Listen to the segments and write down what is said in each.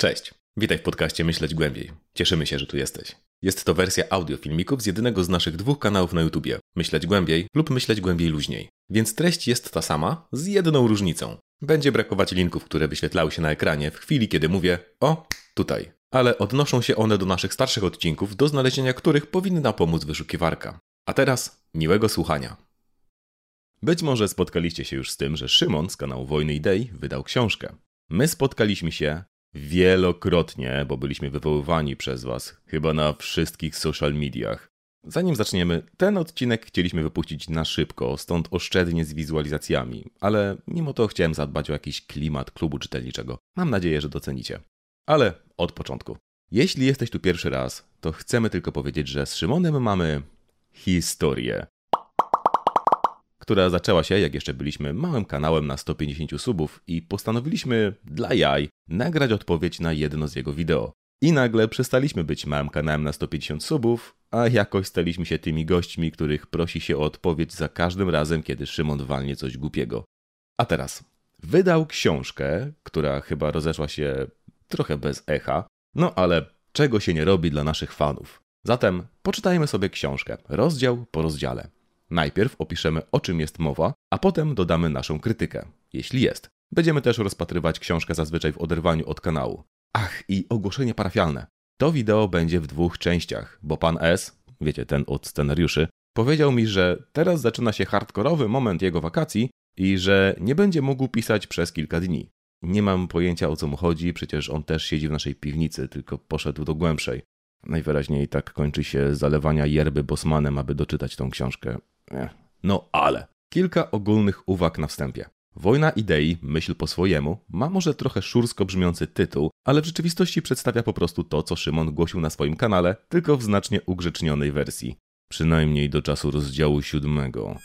Cześć, witaj w podcaście Myśleć Głębiej. Cieszymy się, że tu jesteś. Jest to wersja audio filmików z jednego z naszych dwóch kanałów na YouTubie Myśleć Głębiej lub Myśleć Głębiej Luźniej. Więc treść jest ta sama, z jedną różnicą. Będzie brakować linków, które wyświetlały się na ekranie w chwili, kiedy mówię o tutaj. Ale odnoszą się one do naszych starszych odcinków, do znalezienia których powinna pomóc wyszukiwarka. A teraz miłego słuchania. Być może spotkaliście się już z tym, że Szymon z kanału Wojny Idei wydał książkę. My spotkaliśmy się wielokrotnie, bo byliśmy wywoływani przez Was, chyba na wszystkich social mediach. Zanim zaczniemy, ten odcinek chcieliśmy wypuścić na szybko, stąd oszczędnie z wizualizacjami, ale mimo to chciałem zadbać o jakiś klimat klubu czytelniczego. Mam nadzieję, że docenicie. Ale od początku. Jeśli jesteś tu pierwszy raz, to chcemy tylko powiedzieć, że z Szymonem mamy historię która zaczęła się, jak jeszcze byliśmy małym kanałem na 150 subów i postanowiliśmy dla jaj nagrać odpowiedź na jedno z jego wideo. I nagle przestaliśmy być małym kanałem na 150 subów, a jakoś staliśmy się tymi gośćmi, których prosi się o odpowiedź za każdym razem, kiedy Szymon walnie coś głupiego. A teraz, wydał książkę, która chyba rozeszła się trochę bez echa, no ale czego się nie robi dla naszych fanów. Zatem poczytajmy sobie książkę, rozdział po rozdziale. Najpierw opiszemy o czym jest mowa, a potem dodamy naszą krytykę, jeśli jest. Będziemy też rozpatrywać książkę zazwyczaj w oderwaniu od kanału. Ach, i ogłoszenie parafialne. To wideo będzie w dwóch częściach, bo pan S, wiecie, ten od scenariuszy, powiedział mi, że teraz zaczyna się hardkorowy moment jego wakacji i że nie będzie mógł pisać przez kilka dni. Nie mam pojęcia o co mu chodzi, przecież on też siedzi w naszej piwnicy, tylko poszedł do głębszej. Najwyraźniej tak kończy się zalewania yerby Bosmanem, aby doczytać tą książkę. No ale. Kilka ogólnych uwag na wstępie. Wojna idei, myśl po swojemu, ma może trochę szursko brzmiący tytuł, ale w rzeczywistości przedstawia po prostu to, co Szymon głosił na swoim kanale, tylko w znacznie ugrzecznionej wersji. Przynajmniej do czasu rozdziału siódmego.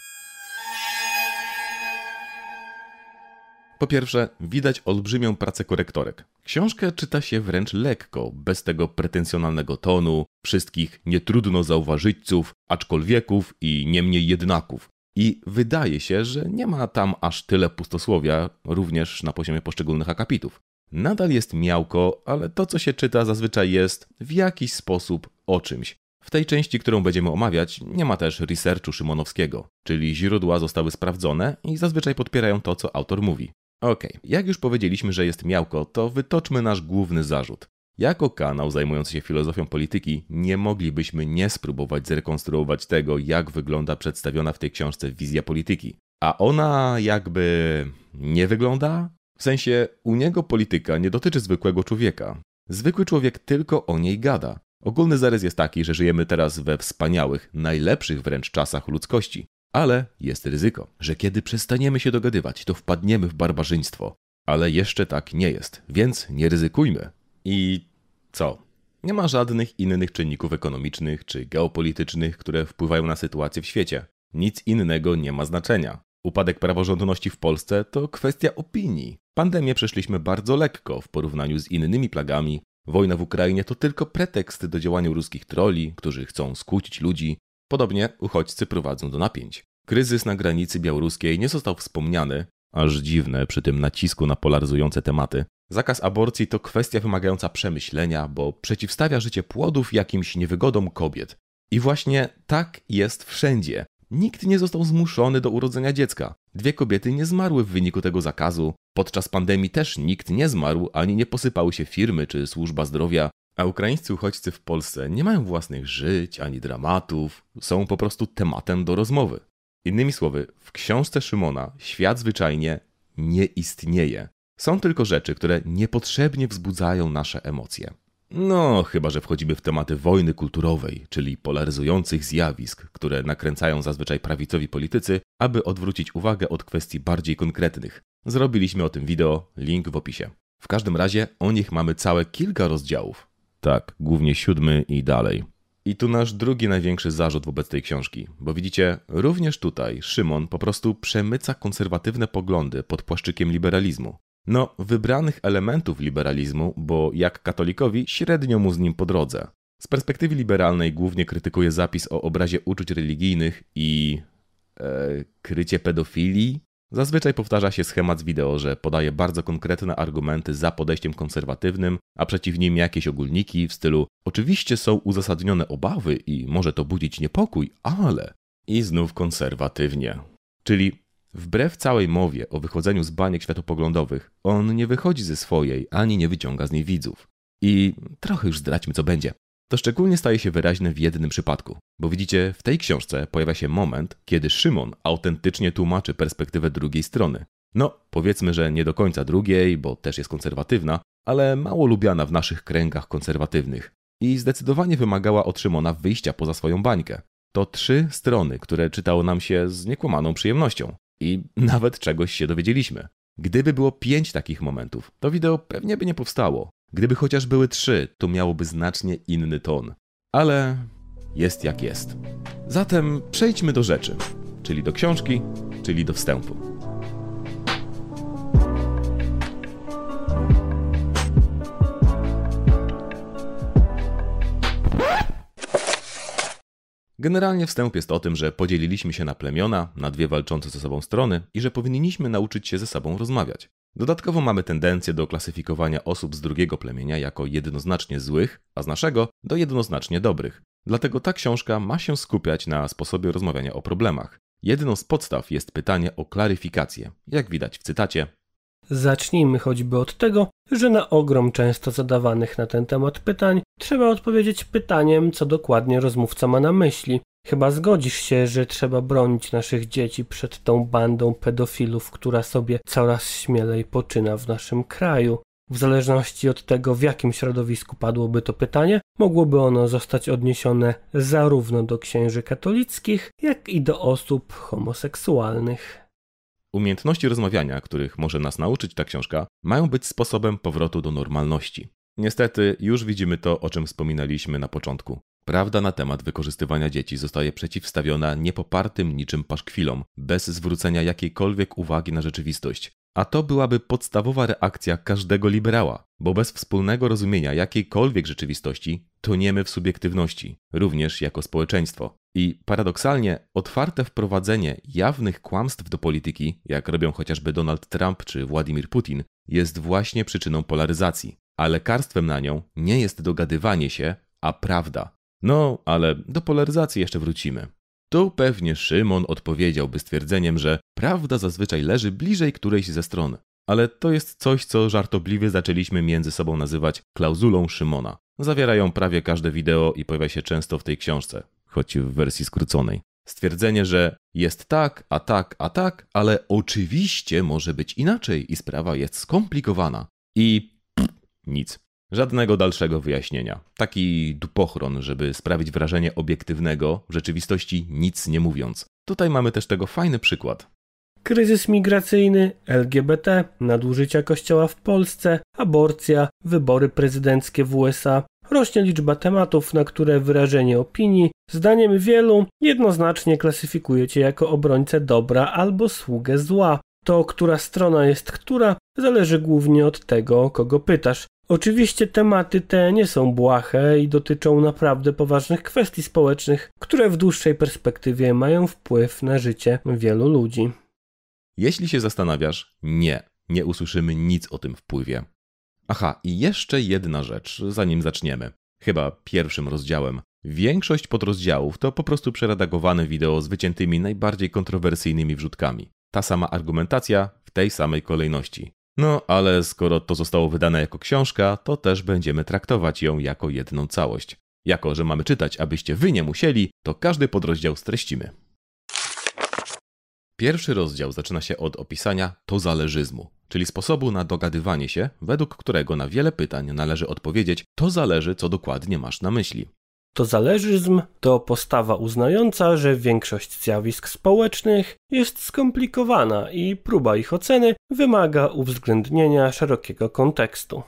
Po pierwsze, widać olbrzymią pracę korektorek. Książkę czyta się wręcz lekko, bez tego pretensjonalnego tonu, wszystkich nietrudno zauważyćców, aczkolwieków i niemniej jednaków. I wydaje się, że nie ma tam aż tyle pustosłowia, również na poziomie poszczególnych akapitów. Nadal jest miałko, ale to co się czyta zazwyczaj jest w jakiś sposób o czymś. W tej części, którą będziemy omawiać, nie ma też researchu Szymonowskiego, czyli źródła zostały sprawdzone i zazwyczaj podpierają to, co autor mówi. Okay. jak już powiedzieliśmy, że jest miałko, to wytoczmy nasz główny zarzut. Jako kanał zajmujący się filozofią polityki, nie moglibyśmy nie spróbować zrekonstruować tego, jak wygląda przedstawiona w tej książce wizja polityki. A ona jakby nie wygląda? W sensie, u niego polityka nie dotyczy zwykłego człowieka. Zwykły człowiek tylko o niej gada. Ogólny zarys jest taki, że żyjemy teraz we wspaniałych, najlepszych wręcz czasach ludzkości. Ale jest ryzyko, że kiedy przestaniemy się dogadywać, to wpadniemy w barbarzyństwo. Ale jeszcze tak nie jest, więc nie ryzykujmy. I co? Nie ma żadnych innych czynników ekonomicznych czy geopolitycznych, które wpływają na sytuację w świecie. Nic innego nie ma znaczenia. Upadek praworządności w Polsce to kwestia opinii. Pandemię przeszliśmy bardzo lekko w porównaniu z innymi plagami. Wojna w Ukrainie to tylko pretekst do działania ruskich troli, którzy chcą skłócić ludzi. Podobnie uchodźcy prowadzą do napięć. Kryzys na granicy białoruskiej nie został wspomniany, aż dziwne przy tym nacisku na polaryzujące tematy. Zakaz aborcji to kwestia wymagająca przemyślenia, bo przeciwstawia życie płodów jakimś niewygodom kobiet. I właśnie tak jest wszędzie. Nikt nie został zmuszony do urodzenia dziecka. Dwie kobiety nie zmarły w wyniku tego zakazu. Podczas pandemii też nikt nie zmarł, ani nie posypały się firmy czy służba zdrowia. A ukraińscy uchodźcy w Polsce nie mają własnych żyć ani dramatów, są po prostu tematem do rozmowy. Innymi słowy, w książce Szymona świat zwyczajnie nie istnieje. Są tylko rzeczy, które niepotrzebnie wzbudzają nasze emocje. No, chyba że wchodzimy w tematy wojny kulturowej, czyli polaryzujących zjawisk, które nakręcają zazwyczaj prawicowi politycy, aby odwrócić uwagę od kwestii bardziej konkretnych. Zrobiliśmy o tym wideo, link w opisie. W każdym razie o nich mamy całe kilka rozdziałów. Tak, głównie siódmy i dalej. I tu nasz drugi największy zarzut wobec tej książki, bo widzicie, również tutaj Szymon po prostu przemyca konserwatywne poglądy pod płaszczykiem liberalizmu. No, wybranych elementów liberalizmu, bo jak katolikowi średnio mu z nim po drodze. Z perspektywy liberalnej głównie krytykuje zapis o obrazie uczuć religijnych i e, krycie pedofilii. Zazwyczaj powtarza się schemat z wideo, że podaje bardzo konkretne argumenty za podejściem konserwatywnym, a przeciw nim jakieś ogólniki w stylu oczywiście są uzasadnione obawy i może to budzić niepokój, ale i znów konserwatywnie. Czyli wbrew całej mowie o wychodzeniu z baniek światopoglądowych, on nie wychodzi ze swojej ani nie wyciąga z niej widzów. I trochę już zdradźmy co będzie. To szczególnie staje się wyraźne w jednym przypadku, bo widzicie, w tej książce pojawia się moment, kiedy Szymon autentycznie tłumaczy perspektywę drugiej strony. No, powiedzmy, że nie do końca drugiej, bo też jest konserwatywna, ale mało lubiana w naszych kręgach konserwatywnych. I zdecydowanie wymagała od Szymona wyjścia poza swoją bańkę. To trzy strony, które czytało nam się z niekłamaną przyjemnością. I nawet czegoś się dowiedzieliśmy. Gdyby było pięć takich momentów, to wideo pewnie by nie powstało. Gdyby chociaż były trzy, to miałoby znacznie inny ton. Ale jest jak jest. Zatem przejdźmy do rzeczy, czyli do książki, czyli do wstępu. Generalnie wstęp jest o tym, że podzieliliśmy się na plemiona, na dwie walczące ze sobą strony i że powinniśmy nauczyć się ze sobą rozmawiać. Dodatkowo mamy tendencję do klasyfikowania osób z drugiego plemienia jako jednoznacznie złych, a z naszego do jednoznacznie dobrych. Dlatego ta książka ma się skupiać na sposobie rozmawiania o problemach. Jedną z podstaw jest pytanie o klaryfikację, jak widać w cytacie. Zacznijmy choćby od tego, że na ogrom często zadawanych na ten temat pytań trzeba odpowiedzieć pytaniem, co dokładnie rozmówca ma na myśli. Chyba zgodzisz się, że trzeba bronić naszych dzieci przed tą bandą pedofilów, która sobie coraz śmielej poczyna w naszym kraju. W zależności od tego, w jakim środowisku padłoby to pytanie, mogłoby ono zostać odniesione zarówno do księży katolickich, jak i do osób homoseksualnych. Umiejętności rozmawiania, których może nas nauczyć ta książka, mają być sposobem powrotu do normalności. Niestety, już widzimy to, o czym wspominaliśmy na początku. Prawda na temat wykorzystywania dzieci zostaje przeciwstawiona niepopartym niczym paszkwilom, bez zwrócenia jakiejkolwiek uwagi na rzeczywistość. A to byłaby podstawowa reakcja każdego liberała, bo bez wspólnego rozumienia jakiejkolwiek rzeczywistości toniemy w subiektywności, również jako społeczeństwo. I paradoksalnie otwarte wprowadzenie jawnych kłamstw do polityki, jak robią chociażby Donald Trump czy Władimir Putin, jest właśnie przyczyną polaryzacji. A lekarstwem na nią nie jest dogadywanie się, a prawda. No, ale do polaryzacji jeszcze wrócimy. Tu pewnie Szymon odpowiedziałby stwierdzeniem, że prawda zazwyczaj leży bliżej którejś ze stron. Ale to jest coś, co żartobliwie zaczęliśmy między sobą nazywać klauzulą Szymona. Zawierają prawie każde wideo i pojawia się często w tej książce, choć w wersji skróconej. Stwierdzenie, że jest tak, a tak, a tak, ale oczywiście może być inaczej i sprawa jest skomplikowana. I pff, nic. Żadnego dalszego wyjaśnienia. Taki dupochron, żeby sprawić wrażenie obiektywnego, w rzeczywistości nic nie mówiąc. Tutaj mamy też tego fajny przykład. Kryzys migracyjny, LGBT, nadużycia kościoła w Polsce, aborcja, wybory prezydenckie w USA. Rośnie liczba tematów, na które wyrażenie opinii, zdaniem wielu, jednoznacznie klasyfikujecie jako obrońcę dobra albo sługę zła. To, która strona jest która, zależy głównie od tego, kogo pytasz. Oczywiście tematy te nie są błahe i dotyczą naprawdę poważnych kwestii społecznych, które w dłuższej perspektywie mają wpływ na życie wielu ludzi. Jeśli się zastanawiasz, nie, nie usłyszymy nic o tym wpływie. Aha, i jeszcze jedna rzecz, zanim zaczniemy. Chyba pierwszym rozdziałem. Większość podrozdziałów to po prostu przeredagowane wideo z wyciętymi najbardziej kontrowersyjnymi wrzutkami. Ta sama argumentacja w tej samej kolejności. No, ale skoro to zostało wydane jako książka, to też będziemy traktować ją jako jedną całość. Jako, że mamy czytać, abyście wy nie musieli, to każdy podrozdział streścimy. Pierwszy rozdział zaczyna się od opisania tozależyzmu, czyli sposobu na dogadywanie się, według którego na wiele pytań należy odpowiedzieć to zależy, co dokładnie masz na myśli. Tozależyzm to postawa uznająca, że większość zjawisk społecznych jest skomplikowana i próba ich oceny wymaga uwzględnienia szerokiego kontekstu.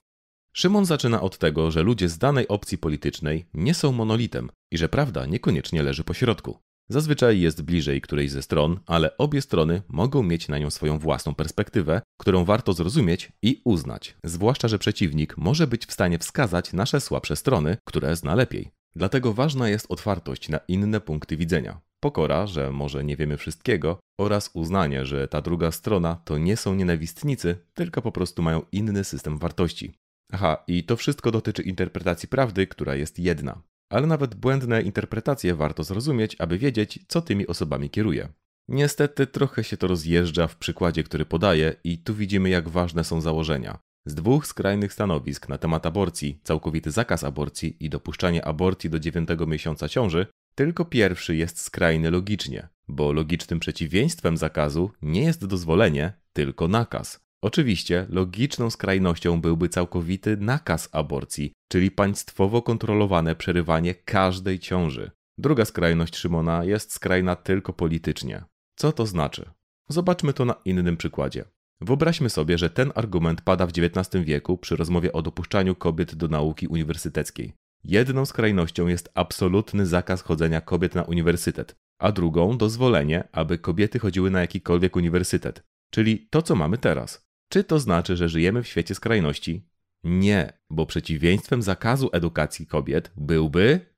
Szymon zaczyna od tego, że ludzie z danej opcji politycznej nie są monolitem i że prawda niekoniecznie leży po środku. Zazwyczaj jest bliżej którejś ze stron, ale obie strony mogą mieć na nią swoją własną perspektywę, którą warto zrozumieć i uznać, zwłaszcza, że przeciwnik może być w stanie wskazać nasze słabsze strony, które zna lepiej. Dlatego ważna jest otwartość na inne punkty widzenia. pokora, że może nie wiemy wszystkiego, oraz uznanie, że ta druga strona to nie są nienawistnicy, tylko po prostu mają inny system wartości. Aha, i to wszystko dotyczy interpretacji prawdy, która jest jedna. Ale nawet błędne interpretacje warto zrozumieć, aby wiedzieć, co tymi osobami kieruje. Niestety trochę się to rozjeżdża w przykładzie, który podaję, i tu widzimy, jak ważne są założenia. Z dwóch skrajnych stanowisk na temat aborcji, całkowity zakaz aborcji i dopuszczanie aborcji do dziewiątego miesiąca ciąży, tylko pierwszy jest skrajny logicznie, bo logicznym przeciwieństwem zakazu nie jest dozwolenie, tylko nakaz. Oczywiście logiczną skrajnością byłby całkowity nakaz aborcji, czyli państwowo kontrolowane przerywanie każdej ciąży. Druga skrajność Szymona jest skrajna tylko politycznie. Co to znaczy? Zobaczmy to na innym przykładzie. Wyobraźmy sobie, że ten argument pada w XIX wieku przy rozmowie o dopuszczaniu kobiet do nauki uniwersyteckiej. Jedną skrajnością jest absolutny zakaz chodzenia kobiet na uniwersytet, a drugą dozwolenie, aby kobiety chodziły na jakikolwiek uniwersytet, czyli to, co mamy teraz. Czy to znaczy, że żyjemy w świecie skrajności? Nie, bo przeciwieństwem zakazu edukacji kobiet byłby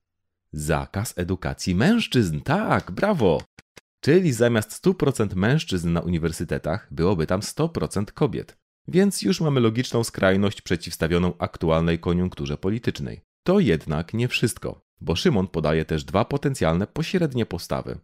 zakaz edukacji mężczyzn. Tak, brawo! Czyli zamiast 100% mężczyzn na uniwersytetach byłoby tam 100% kobiet. Więc już mamy logiczną skrajność przeciwstawioną aktualnej koniunkturze politycznej. To jednak nie wszystko, bo Szymon podaje też dwa potencjalne pośrednie postawy.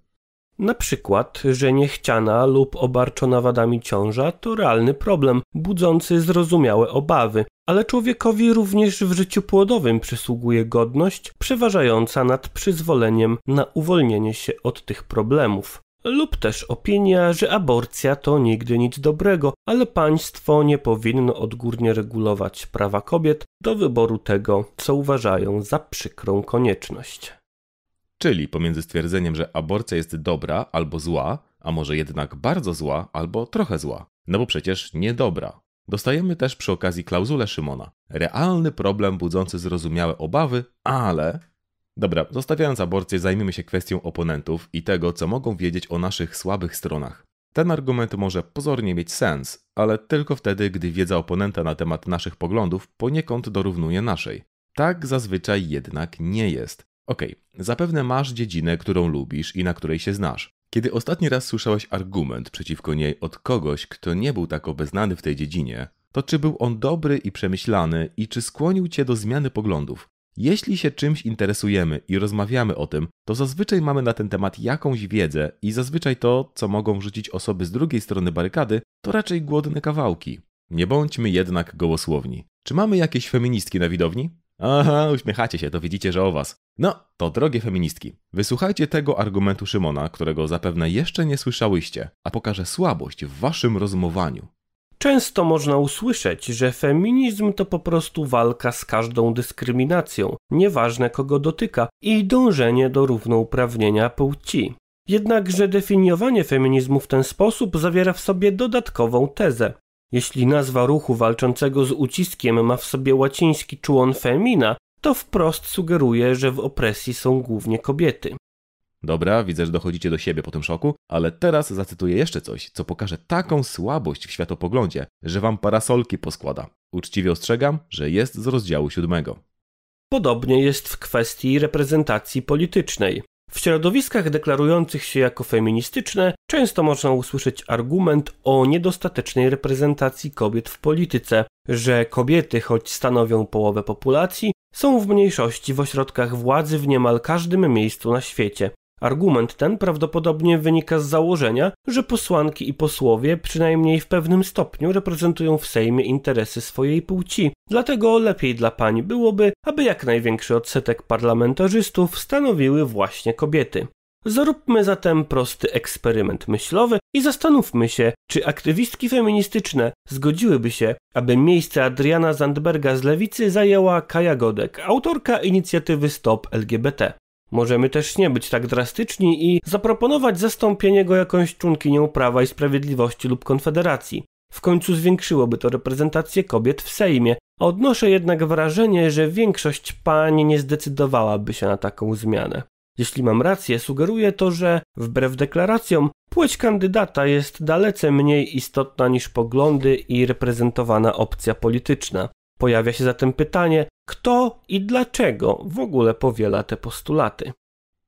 Na przykład, że niechciana lub obarczona wadami ciąża to realny problem, budzący zrozumiałe obawy, ale człowiekowi również w życiu płodowym przysługuje godność przeważająca nad przyzwoleniem na uwolnienie się od tych problemów. Lub też opinia, że aborcja to nigdy nic dobrego, ale państwo nie powinno odgórnie regulować prawa kobiet do wyboru tego, co uważają za przykrą konieczność. Czyli pomiędzy stwierdzeniem, że aborcja jest dobra albo zła, a może jednak bardzo zła albo trochę zła. No bo przecież niedobra. Dostajemy też przy okazji klauzulę Szymona. Realny problem budzący zrozumiałe obawy, ale Dobra, zostawiając aborcję, zajmiemy się kwestią oponentów i tego, co mogą wiedzieć o naszych słabych stronach. Ten argument może pozornie mieć sens, ale tylko wtedy, gdy wiedza oponenta na temat naszych poglądów poniekąd dorównuje naszej. Tak zazwyczaj jednak nie jest. Okej, okay, zapewne masz dziedzinę, którą lubisz i na której się znasz. Kiedy ostatni raz słyszałeś argument przeciwko niej od kogoś, kto nie był tak obeznany w tej dziedzinie, to czy był on dobry i przemyślany i czy skłonił cię do zmiany poglądów? Jeśli się czymś interesujemy i rozmawiamy o tym, to zazwyczaj mamy na ten temat jakąś wiedzę i zazwyczaj to, co mogą wrzucić osoby z drugiej strony barykady, to raczej głodne kawałki. Nie bądźmy jednak gołosłowni. Czy mamy jakieś feministki na widowni? Aha, uśmiechacie się, to widzicie, że o was. No, to drogie feministki, wysłuchajcie tego argumentu Szymona, którego zapewne jeszcze nie słyszałyście, a pokaże słabość w waszym rozmowaniu. Często można usłyszeć, że feminizm to po prostu walka z każdą dyskryminacją, nieważne kogo dotyka, i dążenie do równouprawnienia płci. Jednakże definiowanie feminizmu w ten sposób zawiera w sobie dodatkową tezę. Jeśli nazwa ruchu walczącego z uciskiem ma w sobie łaciński człon femina, to wprost sugeruje, że w opresji są głównie kobiety. Dobra, widzę, że dochodzicie do siebie po tym szoku, ale teraz zacytuję jeszcze coś, co pokaże taką słabość w światopoglądzie, że wam parasolki poskłada. Uczciwie ostrzegam, że jest z rozdziału siódmego. Podobnie jest w kwestii reprezentacji politycznej. W środowiskach deklarujących się jako feministyczne często można usłyszeć argument o niedostatecznej reprezentacji kobiet w polityce, że kobiety, choć stanowią połowę populacji, są w mniejszości w ośrodkach władzy w niemal każdym miejscu na świecie. Argument ten prawdopodobnie wynika z założenia, że posłanki i posłowie przynajmniej w pewnym stopniu reprezentują w Sejmie interesy swojej płci. Dlatego lepiej dla pań byłoby, aby jak największy odsetek parlamentarzystów stanowiły właśnie kobiety. Zróbmy zatem prosty eksperyment myślowy i zastanówmy się, czy aktywistki feministyczne zgodziłyby się, aby miejsce Adriana Zandberga z lewicy zajęła Kaja Godek, autorka inicjatywy Stop LGBT. Możemy też nie być tak drastyczni i zaproponować zastąpienie go jakąś członkinią Prawa i Sprawiedliwości lub Konfederacji. W końcu zwiększyłoby to reprezentację kobiet w Sejmie. Odnoszę jednak wrażenie, że większość pań nie zdecydowałaby się na taką zmianę. Jeśli mam rację, sugeruje to, że wbrew deklaracjom płeć kandydata jest dalece mniej istotna niż poglądy i reprezentowana opcja polityczna. Pojawia się zatem pytanie, kto i dlaczego w ogóle powiela te postulaty.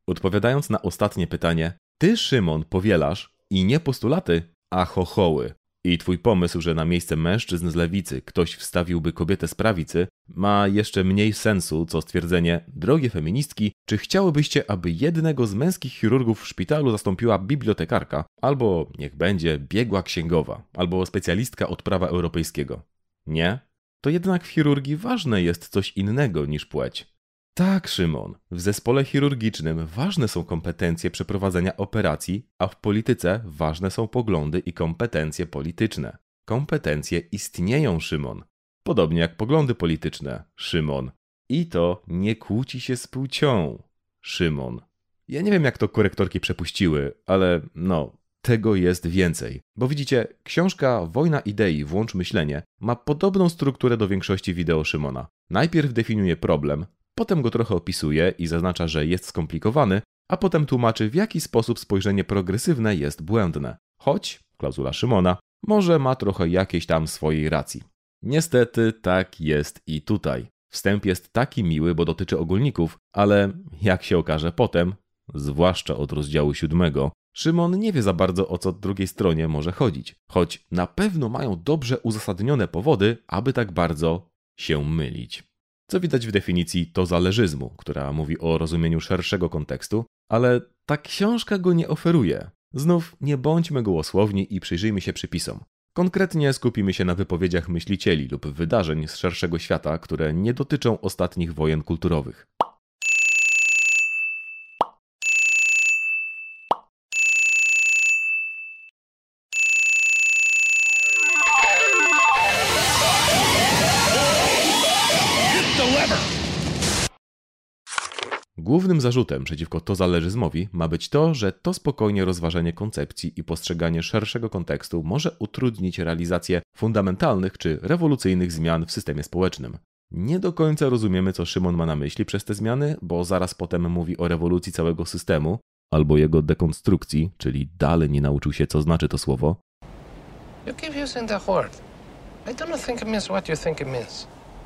Odpowiadając na ostatnie pytanie, Ty, Szymon, powielasz i nie postulaty, a chochoły. I twój pomysł, że na miejsce mężczyzn z lewicy ktoś wstawiłby kobietę z prawicy, ma jeszcze mniej sensu, co stwierdzenie, drogie feministki, czy chciałybyście, aby jednego z męskich chirurgów w szpitalu zastąpiła bibliotekarka, albo niech będzie biegła księgowa, albo specjalistka od prawa europejskiego? Nie? To jednak w chirurgii ważne jest coś innego niż płeć. Tak, Szymon. W zespole chirurgicznym ważne są kompetencje przeprowadzenia operacji, a w polityce ważne są poglądy i kompetencje polityczne. Kompetencje istnieją, Szymon. Podobnie jak poglądy polityczne, Szymon. I to nie kłóci się z płcią, Szymon. Ja nie wiem, jak to korektorki przepuściły, ale no, tego jest więcej. Bo widzicie, książka Wojna idei, włącz myślenie ma podobną strukturę do większości wideo Szymona. Najpierw definiuje problem, potem go trochę opisuje i zaznacza, że jest skomplikowany, a potem tłumaczy, w jaki sposób spojrzenie progresywne jest błędne. Choć, klauzula Szymona, może ma trochę jakiejś tam swojej racji. Niestety tak jest i tutaj. Wstęp jest taki miły, bo dotyczy ogólników, ale jak się okaże potem, zwłaszcza od rozdziału siódmego, Szymon nie wie za bardzo o co drugiej stronie może chodzić, choć na pewno mają dobrze uzasadnione powody, aby tak bardzo się mylić. Co widać w definicji to zależyzmu, która mówi o rozumieniu szerszego kontekstu, ale ta książka go nie oferuje. Znów nie bądźmy gołosłowni i przyjrzyjmy się przypisom. Konkretnie skupimy się na wypowiedziach myślicieli lub wydarzeń z szerszego świata, które nie dotyczą ostatnich wojen kulturowych. Głównym zarzutem przeciwko tozależyzmowi ma być to, że to spokojnie rozważenie koncepcji i postrzeganie szerszego kontekstu może utrudnić realizację fundamentalnych czy rewolucyjnych zmian w systemie społecznym. Nie do końca rozumiemy, co Szymon ma na myśli przez te zmiany, bo zaraz potem mówi o rewolucji całego systemu albo jego dekonstrukcji, czyli dalej nie nauczył się, co znaczy to słowo.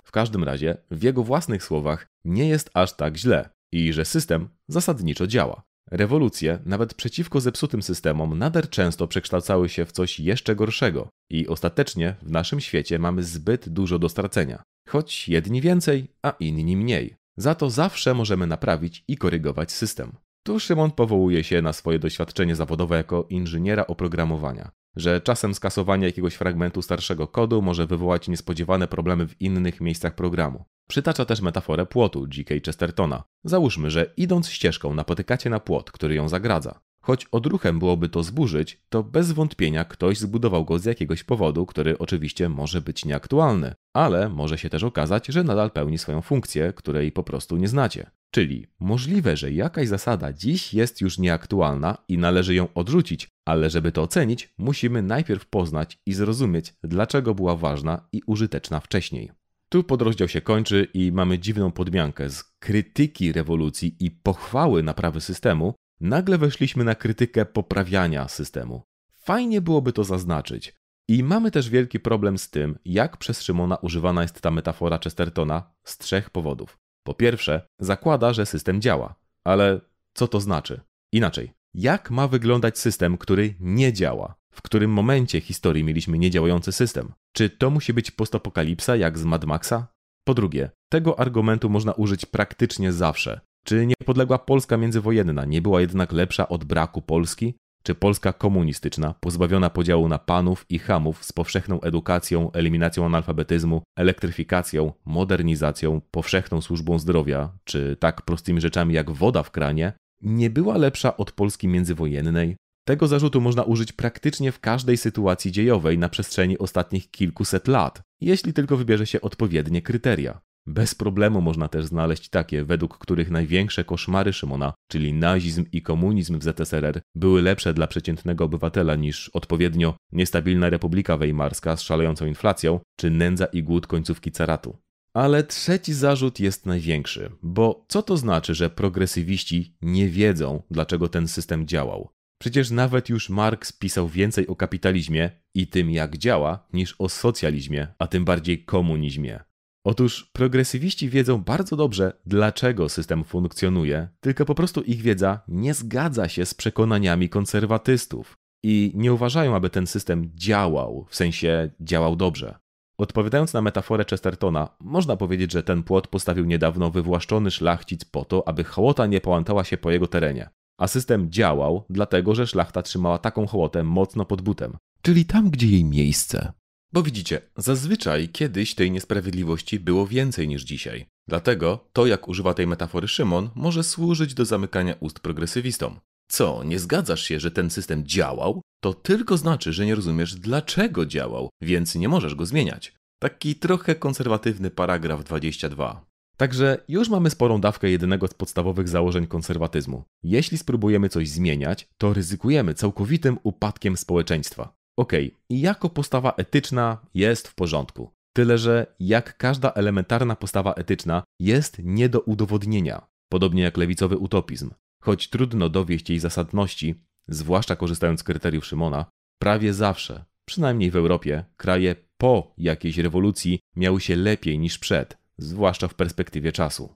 W każdym razie, w jego własnych słowach, nie jest aż tak źle i że system zasadniczo działa. Rewolucje, nawet przeciwko zepsutym systemom, nader często przekształcały się w coś jeszcze gorszego i ostatecznie w naszym świecie mamy zbyt dużo do stracenia. Choć jedni więcej, a inni mniej. Za to zawsze możemy naprawić i korygować system. Tu Szymon powołuje się na swoje doświadczenie zawodowe jako inżyniera oprogramowania, że czasem skasowanie jakiegoś fragmentu starszego kodu może wywołać niespodziewane problemy w innych miejscach programu. Przytacza też metaforę płotu G.K. Chestertona. Załóżmy, że idąc ścieżką napotykacie na płot, który ją zagradza. Choć odruchem byłoby to zburzyć, to bez wątpienia ktoś zbudował go z jakiegoś powodu, który oczywiście może być nieaktualny, ale może się też okazać, że nadal pełni swoją funkcję, której po prostu nie znacie. Czyli możliwe, że jakaś zasada dziś jest już nieaktualna i należy ją odrzucić, ale żeby to ocenić, musimy najpierw poznać i zrozumieć, dlaczego była ważna i użyteczna wcześniej. Tu podrozdział się kończy i mamy dziwną podmiankę z krytyki rewolucji i pochwały naprawy systemu. Nagle weszliśmy na krytykę poprawiania systemu. Fajnie byłoby to zaznaczyć. I mamy też wielki problem z tym, jak przez Szymona używana jest ta metafora Chestertona z trzech powodów. Po pierwsze, zakłada, że system działa. Ale co to znaczy? Inaczej, jak ma wyglądać system, który nie działa? W którym momencie historii mieliśmy niedziałający system? Czy to musi być postapokalipsa jak z Mad Maxa? Po drugie, tego argumentu można użyć praktycznie zawsze. Czy niepodległa Polska międzywojenna nie była jednak lepsza od braku Polski? Czy Polska komunistyczna, pozbawiona podziału na panów i hamów z powszechną edukacją, eliminacją analfabetyzmu, elektryfikacją, modernizacją, powszechną służbą zdrowia, czy tak prostymi rzeczami jak woda w kranie, nie była lepsza od Polski międzywojennej? Tego zarzutu można użyć praktycznie w każdej sytuacji dziejowej na przestrzeni ostatnich kilkuset lat, jeśli tylko wybierze się odpowiednie kryteria. Bez problemu można też znaleźć takie, według których największe koszmary Szymona, czyli nazizm i komunizm w ZSRR, były lepsze dla przeciętnego obywatela niż odpowiednio niestabilna Republika Weimarska z szalejącą inflacją, czy nędza i głód końcówki caratu. Ale trzeci zarzut jest największy, bo co to znaczy, że progresywiści nie wiedzą, dlaczego ten system działał? Przecież nawet już Marx pisał więcej o kapitalizmie i tym, jak działa, niż o socjalizmie, a tym bardziej komunizmie. Otóż progresywiści wiedzą bardzo dobrze, dlaczego system funkcjonuje, tylko po prostu ich wiedza nie zgadza się z przekonaniami konserwatystów i nie uważają, aby ten system działał, w sensie działał dobrze. Odpowiadając na metaforę Chestertona, można powiedzieć, że ten płot postawił niedawno wywłaszczony szlachcic po to, aby hołota nie połantała się po jego terenie. A system działał, dlatego że szlachta trzymała taką hołotę mocno pod butem, czyli tam, gdzie jej miejsce. Bo widzicie, zazwyczaj kiedyś tej niesprawiedliwości było więcej niż dzisiaj. Dlatego to, jak używa tej metafory Szymon, może służyć do zamykania ust progresywistom. Co, nie zgadzasz się, że ten system działał? To tylko znaczy, że nie rozumiesz, dlaczego działał, więc nie możesz go zmieniać. Taki trochę konserwatywny paragraf 22. Także już mamy sporą dawkę jednego z podstawowych założeń konserwatyzmu. Jeśli spróbujemy coś zmieniać, to ryzykujemy całkowitym upadkiem społeczeństwa. Okej, okay, i jako postawa etyczna jest w porządku. Tyle, że jak każda elementarna postawa etyczna jest nie do udowodnienia, podobnie jak lewicowy utopizm. Choć trudno dowieść jej zasadności, zwłaszcza korzystając z kryteriów Szymona, prawie zawsze, przynajmniej w Europie, kraje po jakiejś rewolucji miały się lepiej niż przed, zwłaszcza w perspektywie czasu.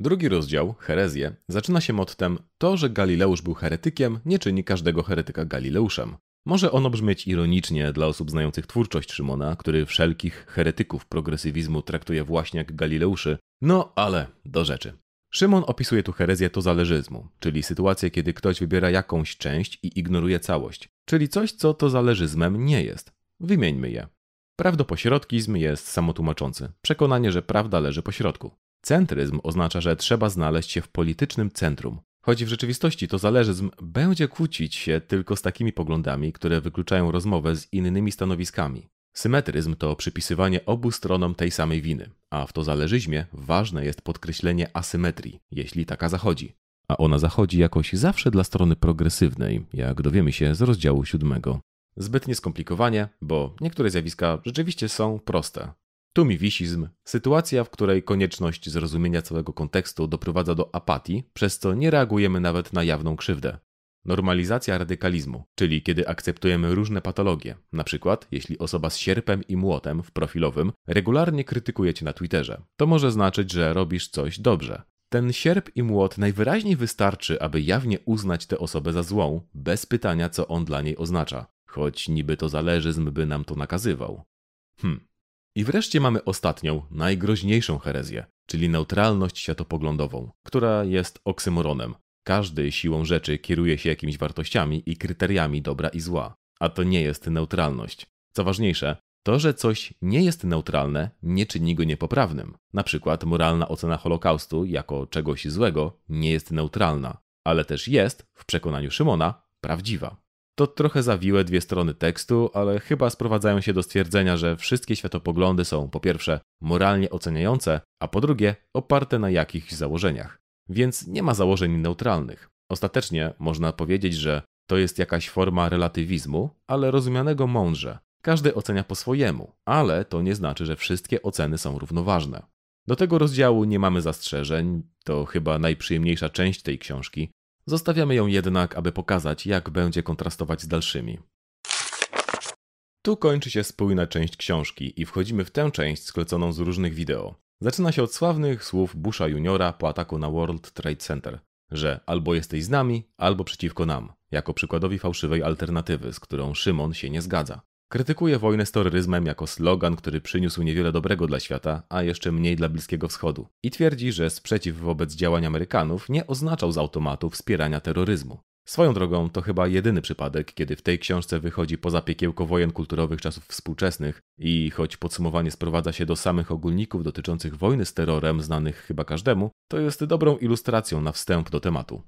Drugi rozdział, herezję, zaczyna się mottem to, że Galileusz był heretykiem, nie czyni każdego heretyka Galileuszem. Może ono brzmieć ironicznie dla osób znających twórczość Szymona, który wszelkich heretyków progresywizmu traktuje właśnie jak Galileuszy, no ale do rzeczy. Szymon opisuje tu herezję tozależyzmu, czyli sytuację, kiedy ktoś wybiera jakąś część i ignoruje całość, czyli coś, co tozależyzmem nie jest. Wymieńmy je. Prawdopośrodkizm jest samotłumaczący. Przekonanie, że prawda leży po środku. Centryzm oznacza, że trzeba znaleźć się w politycznym centrum. Choć w rzeczywistości to zależyzm będzie kłócić się tylko z takimi poglądami, które wykluczają rozmowę z innymi stanowiskami. Symetryzm to przypisywanie obu stronom tej samej winy, a w to zależyzmie ważne jest podkreślenie asymetrii, jeśli taka zachodzi. A ona zachodzi jakoś zawsze dla strony progresywnej, jak dowiemy się z rozdziału siódmego. Zbytnie skomplikowanie, bo niektóre zjawiska rzeczywiście są proste. Tu mi wisizm, sytuacja, w której konieczność zrozumienia całego kontekstu doprowadza do apatii, przez co nie reagujemy nawet na jawną krzywdę. Normalizacja radykalizmu, czyli kiedy akceptujemy różne patologie, na przykład jeśli osoba z sierpem i młotem w profilowym regularnie krytykuje cię na Twitterze, to może znaczyć, że robisz coś dobrze. Ten sierp i młot najwyraźniej wystarczy, aby jawnie uznać tę osobę za złą, bez pytania, co on dla niej oznacza, choć niby to zależyzm by nam to nakazywał. Hm. I wreszcie mamy ostatnią, najgroźniejszą herezję, czyli neutralność światopoglądową, która jest oksymoronem. Każdy siłą rzeczy kieruje się jakimiś wartościami i kryteriami dobra i zła, a to nie jest neutralność. Co ważniejsze, to, że coś nie jest neutralne, nie czyni go niepoprawnym. Na przykład moralna ocena Holokaustu jako czegoś złego nie jest neutralna, ale też jest, w przekonaniu Szymona, prawdziwa. To trochę zawiłe dwie strony tekstu, ale chyba sprowadzają się do stwierdzenia, że wszystkie światopoglądy są po pierwsze moralnie oceniające, a po drugie oparte na jakichś założeniach. Więc nie ma założeń neutralnych. Ostatecznie można powiedzieć, że to jest jakaś forma relatywizmu, ale rozumianego mądrze. Każdy ocenia po swojemu, ale to nie znaczy, że wszystkie oceny są równoważne. Do tego rozdziału nie mamy zastrzeżeń, to chyba najprzyjemniejsza część tej książki, Zostawiamy ją jednak, aby pokazać, jak będzie kontrastować z dalszymi. Tu kończy się spójna część książki i wchodzimy w tę część skleconą z różnych wideo. Zaczyna się od sławnych słów Busha juniora po ataku na World Trade Center, że albo jesteś z nami, albo przeciwko nam, jako przykładowi fałszywej alternatywy, z którą Szymon się nie zgadza. Krytykuje wojnę z terroryzmem jako slogan, który przyniósł niewiele dobrego dla świata, a jeszcze mniej dla Bliskiego Wschodu. I twierdzi, że sprzeciw wobec działań Amerykanów nie oznaczał z automatu wspierania terroryzmu. Swoją drogą to chyba jedyny przypadek, kiedy w tej książce wychodzi poza piekiełko wojen kulturowych czasów współczesnych i choć podsumowanie sprowadza się do samych ogólników dotyczących wojny z terrorem znanych chyba każdemu, to jest dobrą ilustracją na wstęp do tematu.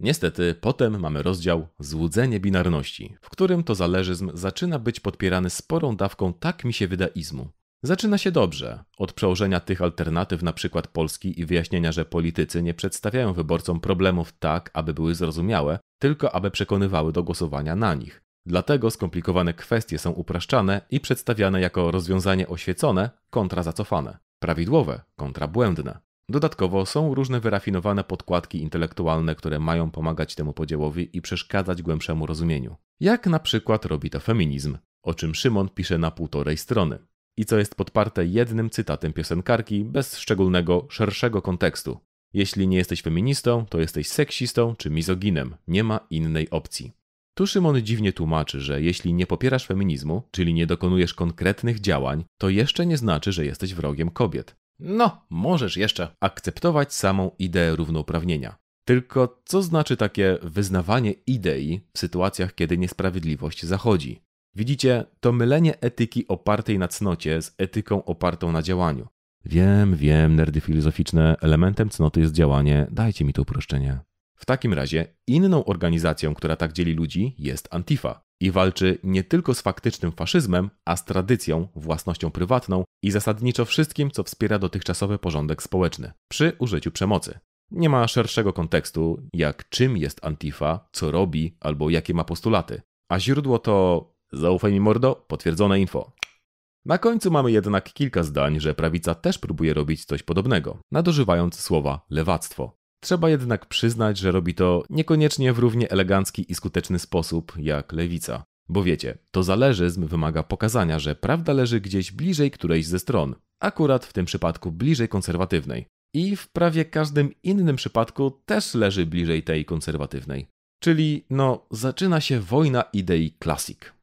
Niestety, potem mamy rozdział Złudzenie binarności, w którym to zależyzm zaczyna być podpierany sporą dawką tak mi się wydaizmu. Zaczyna się dobrze, od przełożenia tych alternatyw na przykład Polski i wyjaśnienia, że politycy nie przedstawiają wyborcom problemów tak, aby były zrozumiałe, tylko aby przekonywały do głosowania na nich. Dlatego skomplikowane kwestie są upraszczane i przedstawiane jako rozwiązanie oświecone kontra zacofane, prawidłowe kontra błędne. Dodatkowo są różne wyrafinowane podkładki intelektualne, które mają pomagać temu podziałowi i przeszkadzać głębszemu rozumieniu. Jak na przykład robi to feminizm, o czym Szymon pisze na półtorej strony. i co jest podparte jednym cytatem piosenkarki bez szczególnego, szerszego kontekstu. Jeśli nie jesteś feministą, to jesteś seksistą czy mizoginem. Nie ma innej opcji. Tu Szymon dziwnie tłumaczy, że jeśli nie popierasz feminizmu, czyli nie dokonujesz konkretnych działań, to jeszcze nie znaczy, że jesteś wrogiem kobiet. No, możesz jeszcze akceptować samą ideę równouprawnienia. Tylko co znaczy takie wyznawanie idei w sytuacjach, kiedy niesprawiedliwość zachodzi? Widzicie, to mylenie etyki opartej na cnocie z etyką opartą na działaniu. Wiem, wiem, nerdy filozoficzne, elementem cnoty jest działanie, dajcie mi to uproszczenie. W takim razie inną organizacją, która tak dzieli ludzi, jest Antifa i walczy nie tylko z faktycznym faszyzmem, a z tradycją, własnością prywatną i zasadniczo wszystkim, co wspiera dotychczasowy porządek społeczny, przy użyciu przemocy. Nie ma szerszego kontekstu, jak czym jest Antifa, co robi albo jakie ma postulaty. A źródło to, zaufaj mi mordo, potwierdzone info. Na końcu mamy jednak kilka zdań, że prawica też próbuje robić coś podobnego, nadużywając słowa lewactwo. Trzeba jednak przyznać, że robi to niekoniecznie w równie elegancki i skuteczny sposób jak lewica. Bo wiecie, to zależyzm wymaga pokazania, że prawda leży gdzieś bliżej którejś ze stron, akurat w tym przypadku bliżej konserwatywnej. I w prawie każdym innym przypadku też leży bliżej tej konserwatywnej. Czyli, no, zaczyna się wojna idei klasik.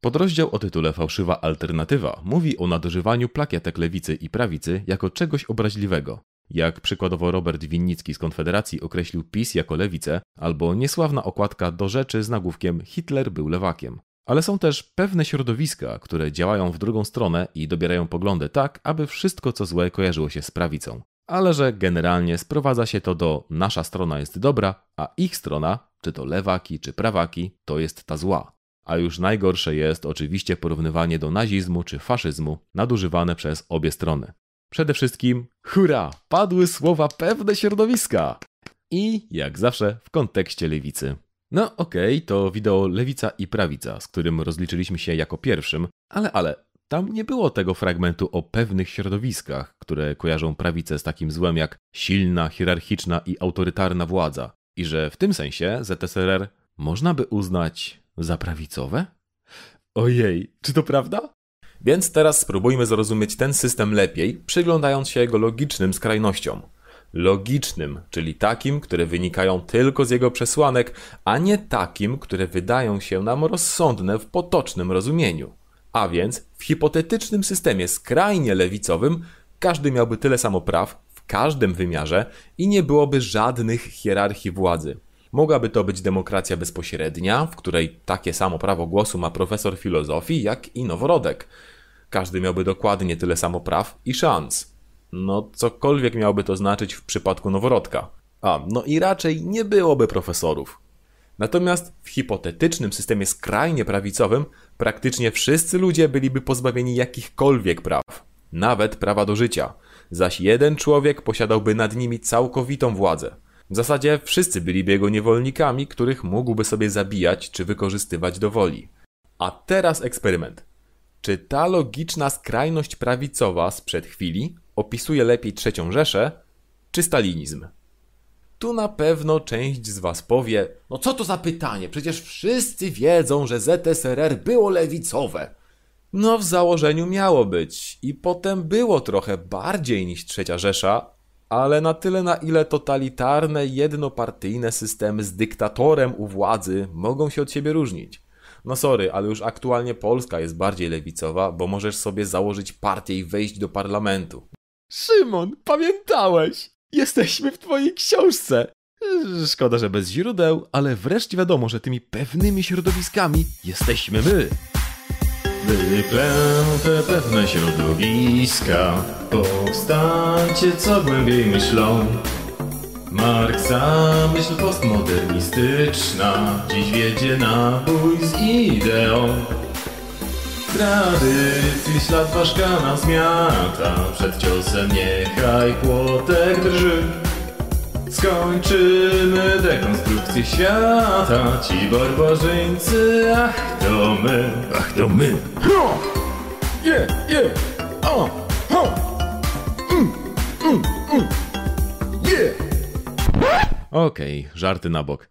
Podrozdział o tytule Fałszywa Alternatywa mówi o nadużywaniu plakietek lewicy i prawicy jako czegoś obraźliwego. Jak przykładowo Robert Winnicki z Konfederacji określił PiS jako lewicę, albo niesławna okładka do rzeczy z nagłówkiem Hitler był lewakiem. Ale są też pewne środowiska, które działają w drugą stronę i dobierają poglądy tak, aby wszystko co złe kojarzyło się z prawicą. Ale że generalnie sprowadza się to do nasza strona jest dobra, a ich strona, czy to lewaki, czy prawaki, to jest ta zła. A już najgorsze jest oczywiście porównywanie do nazizmu czy faszyzmu, nadużywane przez obie strony. Przede wszystkim, hurra, padły słowa pewne środowiska! I, jak zawsze, w kontekście lewicy. No okej, okay, to wideo Lewica i Prawica, z którym rozliczyliśmy się jako pierwszym, ale ale, tam nie było tego fragmentu o pewnych środowiskach, które kojarzą prawicę z takim złem jak silna, hierarchiczna i autorytarna władza. I że w tym sensie ZSRR można by uznać za prawicowe? Ojej, czy to prawda? Więc teraz spróbujmy zrozumieć ten system lepiej, przyglądając się jego logicznym skrajnościom. Logicznym, czyli takim, które wynikają tylko z jego przesłanek, a nie takim, które wydają się nam rozsądne w potocznym rozumieniu. A więc w hipotetycznym systemie skrajnie lewicowym każdy miałby tyle samo praw w każdym wymiarze i nie byłoby żadnych hierarchii władzy. Mogłaby to być demokracja bezpośrednia, w której takie samo prawo głosu ma profesor filozofii jak i noworodek. Każdy miałby dokładnie tyle samo praw i szans. No, cokolwiek miałoby to znaczyć w przypadku noworodka. A, no i raczej nie byłoby profesorów. Natomiast w hipotetycznym systemie skrajnie prawicowym praktycznie wszyscy ludzie byliby pozbawieni jakichkolwiek praw, nawet prawa do życia, zaś jeden człowiek posiadałby nad nimi całkowitą władzę. W zasadzie wszyscy byliby jego niewolnikami, których mógłby sobie zabijać czy wykorzystywać do woli. A teraz eksperyment. Czy ta logiczna skrajność prawicowa sprzed chwili opisuje lepiej trzecią Rzeszę, czy stalinizm? Tu na pewno część z was powie, no co to za pytanie, przecież wszyscy wiedzą, że ZSRR było lewicowe. No w założeniu miało być i potem było trochę bardziej niż trzecia Rzesza, ale na tyle na ile totalitarne, jednopartyjne systemy z dyktatorem u władzy mogą się od siebie różnić. No sorry, ale już aktualnie Polska jest bardziej lewicowa, bo możesz sobie założyć partię i wejść do parlamentu. Szymon, pamiętałeś! Jesteśmy w twojej książce! Szkoda, że bez źródeł, ale wreszcie wiadomo, że tymi pewnymi środowiskami jesteśmy my. Wyklęte pewne środowiska, powstańcie co głębiej myślą. Marksa myśl postmodernistyczna dziś wiedzie na bój z ideą. Tradycji ślad ważka nam zmiata, przed ciosem niechaj płotek drży. Skończymy dekonstrukcję świata Ci barbarzyńcy, ach to my Ach to my Ho! Yeah, yeah O, ho Okej, okay, żarty na bok.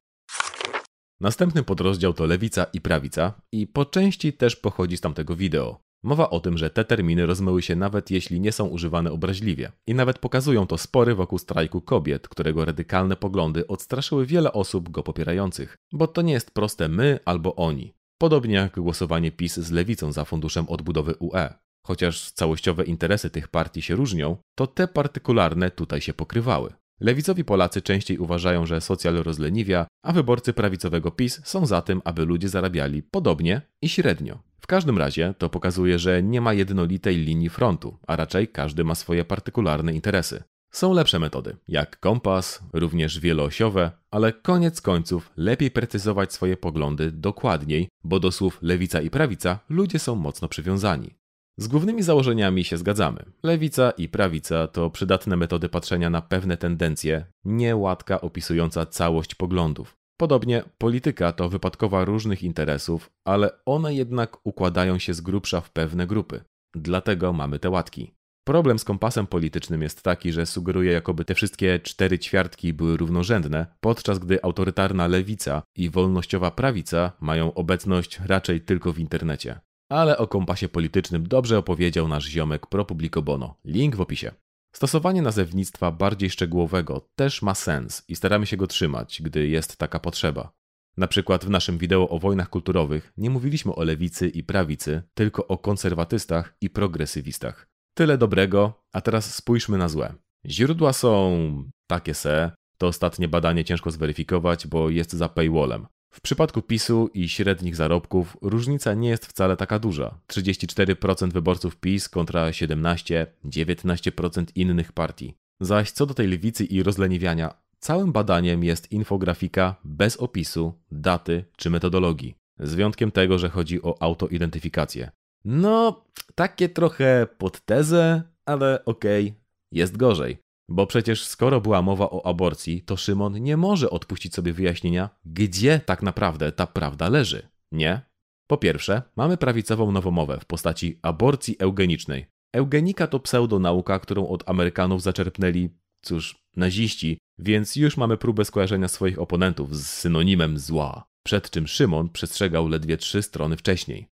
Następny podrozdział to lewica i prawica i po części też pochodzi z tamtego wideo. Mowa o tym, że te terminy rozmyły się nawet jeśli nie są używane obraźliwie. I nawet pokazują to spory wokół strajku kobiet, którego radykalne poglądy odstraszyły wiele osób go popierających. Bo to nie jest proste my albo oni. Podobnie jak głosowanie PiS z lewicą za funduszem odbudowy UE. Chociaż całościowe interesy tych partii się różnią, to te partykularne tutaj się pokrywały. Lewicowi Polacy częściej uważają, że socjal rozleniwia, a wyborcy prawicowego PiS są za tym, aby ludzie zarabiali podobnie i średnio. W każdym razie to pokazuje, że nie ma jednolitej linii frontu, a raczej każdy ma swoje partykularne interesy. Są lepsze metody, jak kompas, również wieloosiowe, ale koniec końców lepiej precyzować swoje poglądy dokładniej, bo do słów lewica i prawica ludzie są mocno przywiązani. Z głównymi założeniami się zgadzamy. Lewica i prawica to przydatne metody patrzenia na pewne tendencje, nie łatka opisująca całość poglądów. Podobnie polityka to wypadkowa różnych interesów, ale one jednak układają się z grubsza w pewne grupy. Dlatego mamy te łatki. Problem z kompasem politycznym jest taki, że sugeruje, jakoby te wszystkie cztery ćwiartki były równorzędne, podczas gdy autorytarna lewica i wolnościowa prawica mają obecność raczej tylko w internecie. Ale o kompasie politycznym dobrze opowiedział nasz ziomek pro publico bono. Link w opisie. Stosowanie nazewnictwa bardziej szczegółowego też ma sens i staramy się go trzymać, gdy jest taka potrzeba. Na przykład w naszym wideo o wojnach kulturowych nie mówiliśmy o lewicy i prawicy, tylko o konserwatystach i progresywistach. Tyle dobrego, a teraz spójrzmy na złe. Źródła są takie se, to ostatnie badanie ciężko zweryfikować, bo jest za paywallem. W przypadku PiSu i średnich zarobków różnica nie jest wcale taka duża. 34% wyborców PiS kontra 17-19% innych partii. Zaś co do tej lewicy i rozleniwiania, całym badaniem jest infografika bez opisu, daty czy metodologii. Z wyjątkiem tego, że chodzi o autoidentyfikację. No, takie trochę pod tezę, ale okej, okay, jest gorzej. Bo przecież skoro była mowa o aborcji, to Szymon nie może odpuścić sobie wyjaśnienia, gdzie tak naprawdę ta prawda leży. Nie? Po pierwsze, mamy prawicową nowomowę w postaci aborcji eugenicznej. Eugenika to pseudonauka, którą od Amerykanów zaczerpnęli, cóż, naziści, więc już mamy próbę skojarzenia swoich oponentów z synonimem zła, przed czym Szymon przestrzegał ledwie trzy strony wcześniej.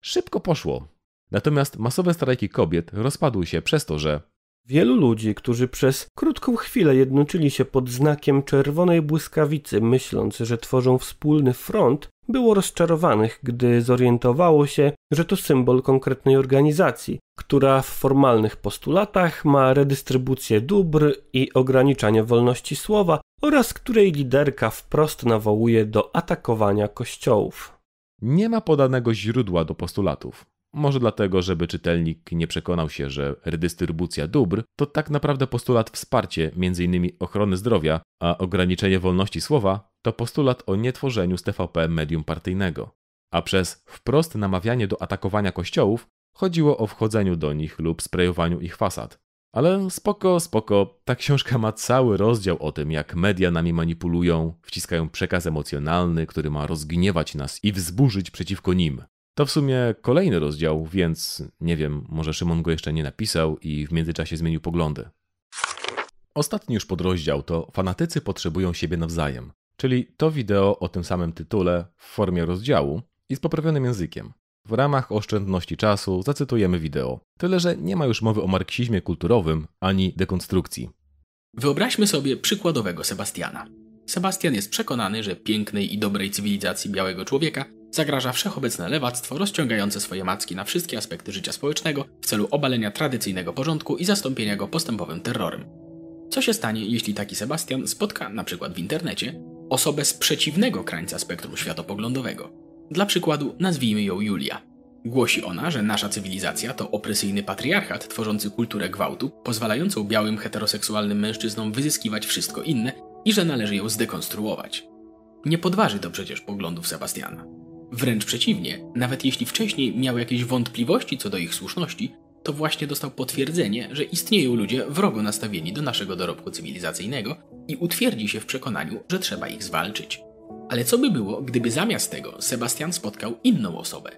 Szybko poszło. Natomiast masowe strajki kobiet rozpadły się przez to, że Wielu ludzi, którzy przez krótką chwilę jednoczyli się pod znakiem czerwonej błyskawicy, myśląc, że tworzą wspólny front, było rozczarowanych, gdy zorientowało się, że to symbol konkretnej organizacji, która w formalnych postulatach ma redystrybucję dóbr i ograniczanie wolności słowa oraz której liderka wprost nawołuje do atakowania kościołów. Nie ma podanego źródła do postulatów. Może dlatego, żeby czytelnik nie przekonał się, że redystrybucja dóbr to tak naprawdę postulat wsparcie m.in. ochrony zdrowia, a ograniczenie wolności słowa to postulat o nietworzeniu z TVP medium partyjnego. A przez wprost namawianie do atakowania kościołów chodziło o wchodzeniu do nich lub sprayowaniu ich fasad. Ale spoko, spoko, ta książka ma cały rozdział o tym, jak media nami manipulują, wciskają przekaz emocjonalny, który ma rozgniewać nas i wzburzyć przeciwko nim. To w sumie kolejny rozdział, więc nie wiem, może Szymon go jeszcze nie napisał i w międzyczasie zmienił poglądy. Ostatni już podrozdział to Fanatycy potrzebują siebie nawzajem, czyli to wideo o tym samym tytule w formie rozdziału i z poprawionym językiem. W ramach oszczędności czasu zacytujemy wideo, tyle że nie ma już mowy o marksizmie kulturowym ani dekonstrukcji. Wyobraźmy sobie przykładowego Sebastiana. Sebastian jest przekonany, że pięknej i dobrej cywilizacji białego człowieka zagraża wszechobecne lewactwo rozciągające swoje macki na wszystkie aspekty życia społecznego w celu obalenia tradycyjnego porządku i zastąpienia go postępowym terrorem. Co się stanie, jeśli taki Sebastian spotka, na przykład w internecie, osobę z przeciwnego krańca spektrum światopoglądowego? Dla przykładu nazwijmy ją Julia. Głosi ona, że nasza cywilizacja to opresyjny patriarchat tworzący kulturę gwałtu, pozwalającą białym heteroseksualnym mężczyznom wyzyskiwać wszystko inne i że należy ją zdekonstruować. Nie podważy to przecież poglądów Sebastiana. Wręcz przeciwnie, nawet jeśli wcześniej miał jakieś wątpliwości co do ich słuszności, to właśnie dostał potwierdzenie, że istnieją ludzie wrogo nastawieni do naszego dorobku cywilizacyjnego i utwierdzi się w przekonaniu, że trzeba ich zwalczyć. Ale co by było, gdyby zamiast tego Sebastian spotkał inną osobę?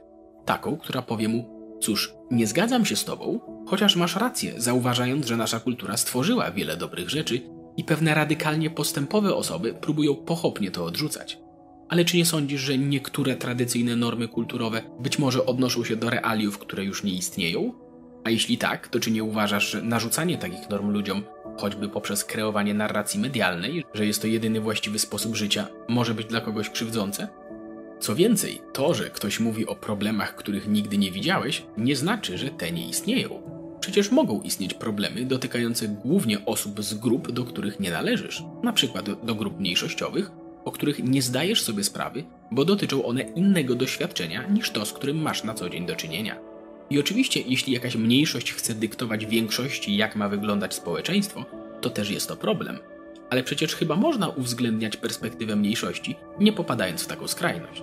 Taką, która powie mu: Cóż, nie zgadzam się z tobą, chociaż masz rację, zauważając, że nasza kultura stworzyła wiele dobrych rzeczy i pewne radykalnie postępowe osoby próbują pochopnie to odrzucać. Ale czy nie sądzisz, że niektóre tradycyjne normy kulturowe być może odnoszą się do realiów, które już nie istnieją? A jeśli tak, to czy nie uważasz, że narzucanie takich norm ludziom, choćby poprzez kreowanie narracji medialnej, że jest to jedyny właściwy sposób życia, może być dla kogoś krzywdzące? Co więcej, to, że ktoś mówi o problemach, których nigdy nie widziałeś, nie znaczy, że te nie istnieją. Przecież mogą istnieć problemy dotykające głównie osób z grup, do których nie należysz, na przykład do grup mniejszościowych, o których nie zdajesz sobie sprawy, bo dotyczą one innego doświadczenia niż to, z którym masz na co dzień do czynienia. I oczywiście, jeśli jakaś mniejszość chce dyktować większości, jak ma wyglądać społeczeństwo, to też jest to problem. Ale przecież chyba można uwzględniać perspektywę mniejszości, nie popadając w taką skrajność.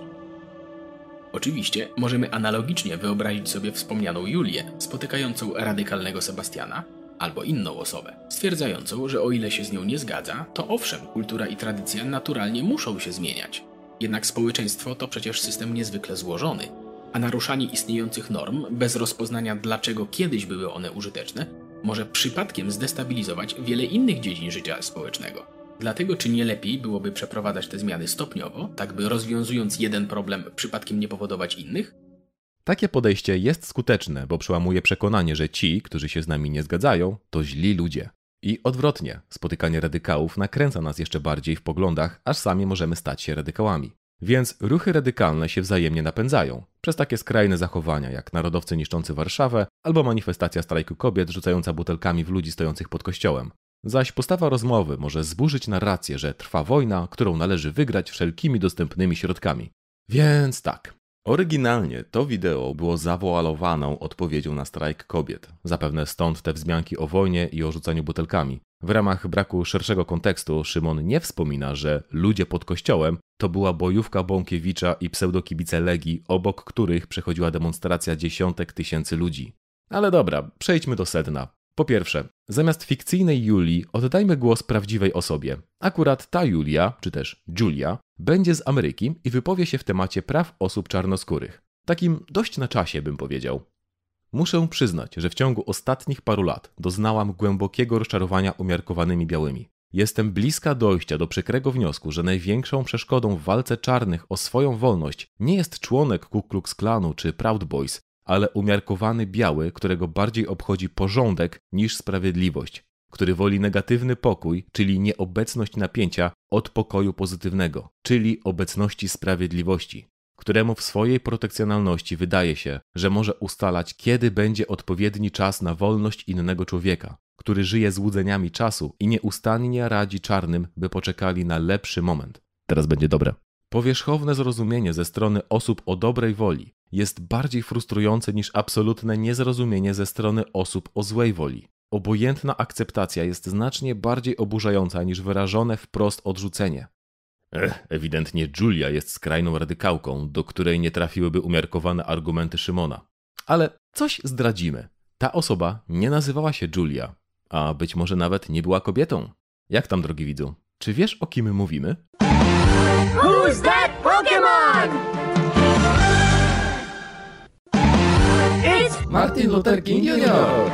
Oczywiście możemy analogicznie wyobrazić sobie wspomnianą Julię, spotykającą radykalnego Sebastiana, albo inną osobę, stwierdzającą, że o ile się z nią nie zgadza, to owszem, kultura i tradycja naturalnie muszą się zmieniać. Jednak społeczeństwo to przecież system niezwykle złożony, a naruszanie istniejących norm bez rozpoznania dlaczego kiedyś były one użyteczne, może przypadkiem zdestabilizować wiele innych dziedzin życia społecznego. Dlatego czy nie lepiej byłoby przeprowadzać te zmiany stopniowo, tak by rozwiązując jeden problem przypadkiem nie powodować innych? Takie podejście jest skuteczne, bo przełamuje przekonanie, że ci, którzy się z nami nie zgadzają, to źli ludzie. I odwrotnie, spotykanie radykałów nakręca nas jeszcze bardziej w poglądach, aż sami możemy stać się radykałami. Więc ruchy radykalne się wzajemnie napędzają przez takie skrajne zachowania jak narodowcy niszczący Warszawę albo manifestacja strajku kobiet rzucająca butelkami w ludzi stojących pod kościołem. Zaś postawa rozmowy może zburzyć narrację, że trwa wojna, którą należy wygrać wszelkimi dostępnymi środkami. Więc tak. Oryginalnie to wideo było zawoalowaną odpowiedzią na strajk kobiet. Zapewne stąd te wzmianki o wojnie i o rzucaniu butelkami. W ramach braku szerszego kontekstu Szymon nie wspomina, że ludzie pod kościołem to była bojówka Bąkiewicza i pseudokibice Legii, obok których przechodziła demonstracja dziesiątek tysięcy ludzi. Ale dobra, przejdźmy do sedna. Po pierwsze, zamiast fikcyjnej Julii oddajmy głos prawdziwej osobie. Akurat ta Julia, czy też Julia, będzie z Ameryki i wypowie się w temacie praw osób czarnoskórych. Takim dość na czasie bym powiedział. Muszę przyznać, że w ciągu ostatnich paru lat doznałam głębokiego rozczarowania umiarkowanymi białymi. Jestem bliska dojścia do przykrego wniosku, że największą przeszkodą w walce czarnych o swoją wolność nie jest członek Ku Klux Klanu czy Proud Boys, ale umiarkowany biały, którego bardziej obchodzi porządek niż sprawiedliwość, który woli negatywny pokój, czyli nieobecność napięcia, od pokoju pozytywnego, czyli obecności sprawiedliwości, któremu w swojej protekcjonalności wydaje się, że może ustalać, kiedy będzie odpowiedni czas na wolność innego człowieka, który żyje złudzeniami czasu i nieustannie radzi czarnym, by poczekali na lepszy moment. Teraz będzie dobre. Powierzchowne zrozumienie ze strony osób o dobrej woli jest bardziej frustrujące niż absolutne niezrozumienie ze strony osób o złej woli. Obojętna akceptacja jest znacznie bardziej oburzająca niż wyrażone wprost odrzucenie. Ech, ewidentnie Julia jest skrajną radykałką, do której nie trafiłyby umiarkowane argumenty Szymona. Ale coś zdradzimy. Ta osoba nie nazywała się Julia, a być może nawet nie była kobietą. Jak tam, drogi widzu? Czy wiesz, o kim mówimy? Who's that Pokémon? It's Martin Luther King Jr.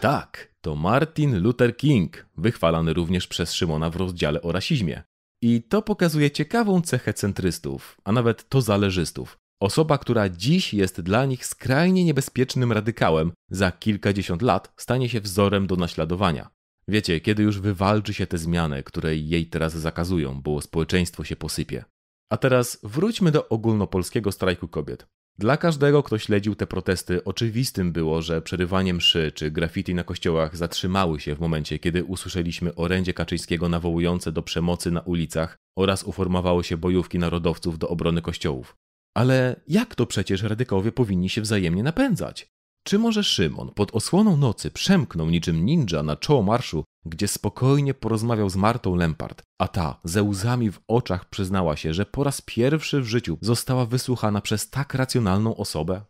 Tak, to Martin Luther King, wychwalany również przez Szymona w rozdziale o rasizmie. I to pokazuje ciekawą cechę centrystów, a nawet to zależystów. Osoba, która dziś jest dla nich skrajnie niebezpiecznym radykałem, za kilkadziesiąt lat stanie się wzorem do naśladowania. Wiecie, kiedy już wywalczy się te zmiany, które jej teraz zakazują, bo społeczeństwo się posypie. A teraz wróćmy do ogólnopolskiego strajku kobiet. Dla każdego, kto śledził te protesty, oczywistym było, że przerywanie mszy czy graffiti na kościołach zatrzymały się w momencie, kiedy usłyszeliśmy orędzie Kaczyńskiego nawołujące do przemocy na ulicach oraz uformowały się bojówki narodowców do obrony kościołów. Ale jak to przecież radykowie powinni się wzajemnie napędzać? Czy może Szymon pod osłoną nocy przemknął niczym ninja na czoło marszu, gdzie spokojnie porozmawiał z Martą Lempart, a ta ze łzami w oczach przyznała się, że po raz pierwszy w życiu została wysłuchana przez tak racjonalną osobę?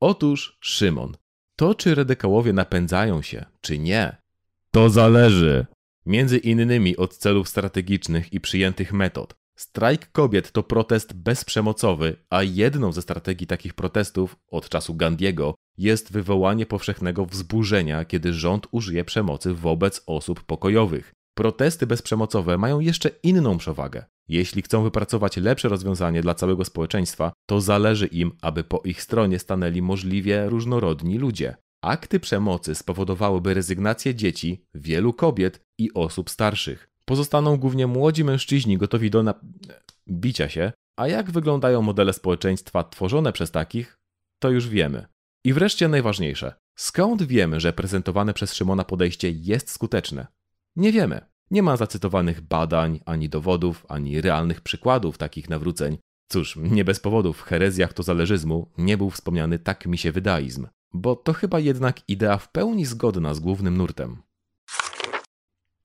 Otóż Szymon. To, czy radykałowie napędzają się, czy nie, to zależy. Między innymi od celów strategicznych i przyjętych metod. Strajk kobiet to protest bezprzemocowy, a jedną ze strategii takich protestów od czasu Gandiego jest wywołanie powszechnego wzburzenia, kiedy rząd użyje przemocy wobec osób pokojowych. Protesty bezprzemocowe mają jeszcze inną przewagę. Jeśli chcą wypracować lepsze rozwiązanie dla całego społeczeństwa, to zależy im, aby po ich stronie stanęli możliwie różnorodni ludzie. Akty przemocy spowodowałyby rezygnację dzieci, wielu kobiet i osób starszych. Pozostaną głównie młodzi mężczyźni gotowi do bicia się, a jak wyglądają modele społeczeństwa tworzone przez takich, to już wiemy. I wreszcie najważniejsze. Skąd wiemy, że prezentowane przez Szymona podejście jest skuteczne? Nie wiemy. Nie ma zacytowanych badań, ani dowodów, ani realnych przykładów takich nawróceń. Cóż, nie bez powodu w herezjach tozależyzmu nie był wspomniany tak mi się wydaizm, bo to chyba jednak idea w pełni zgodna z głównym nurtem.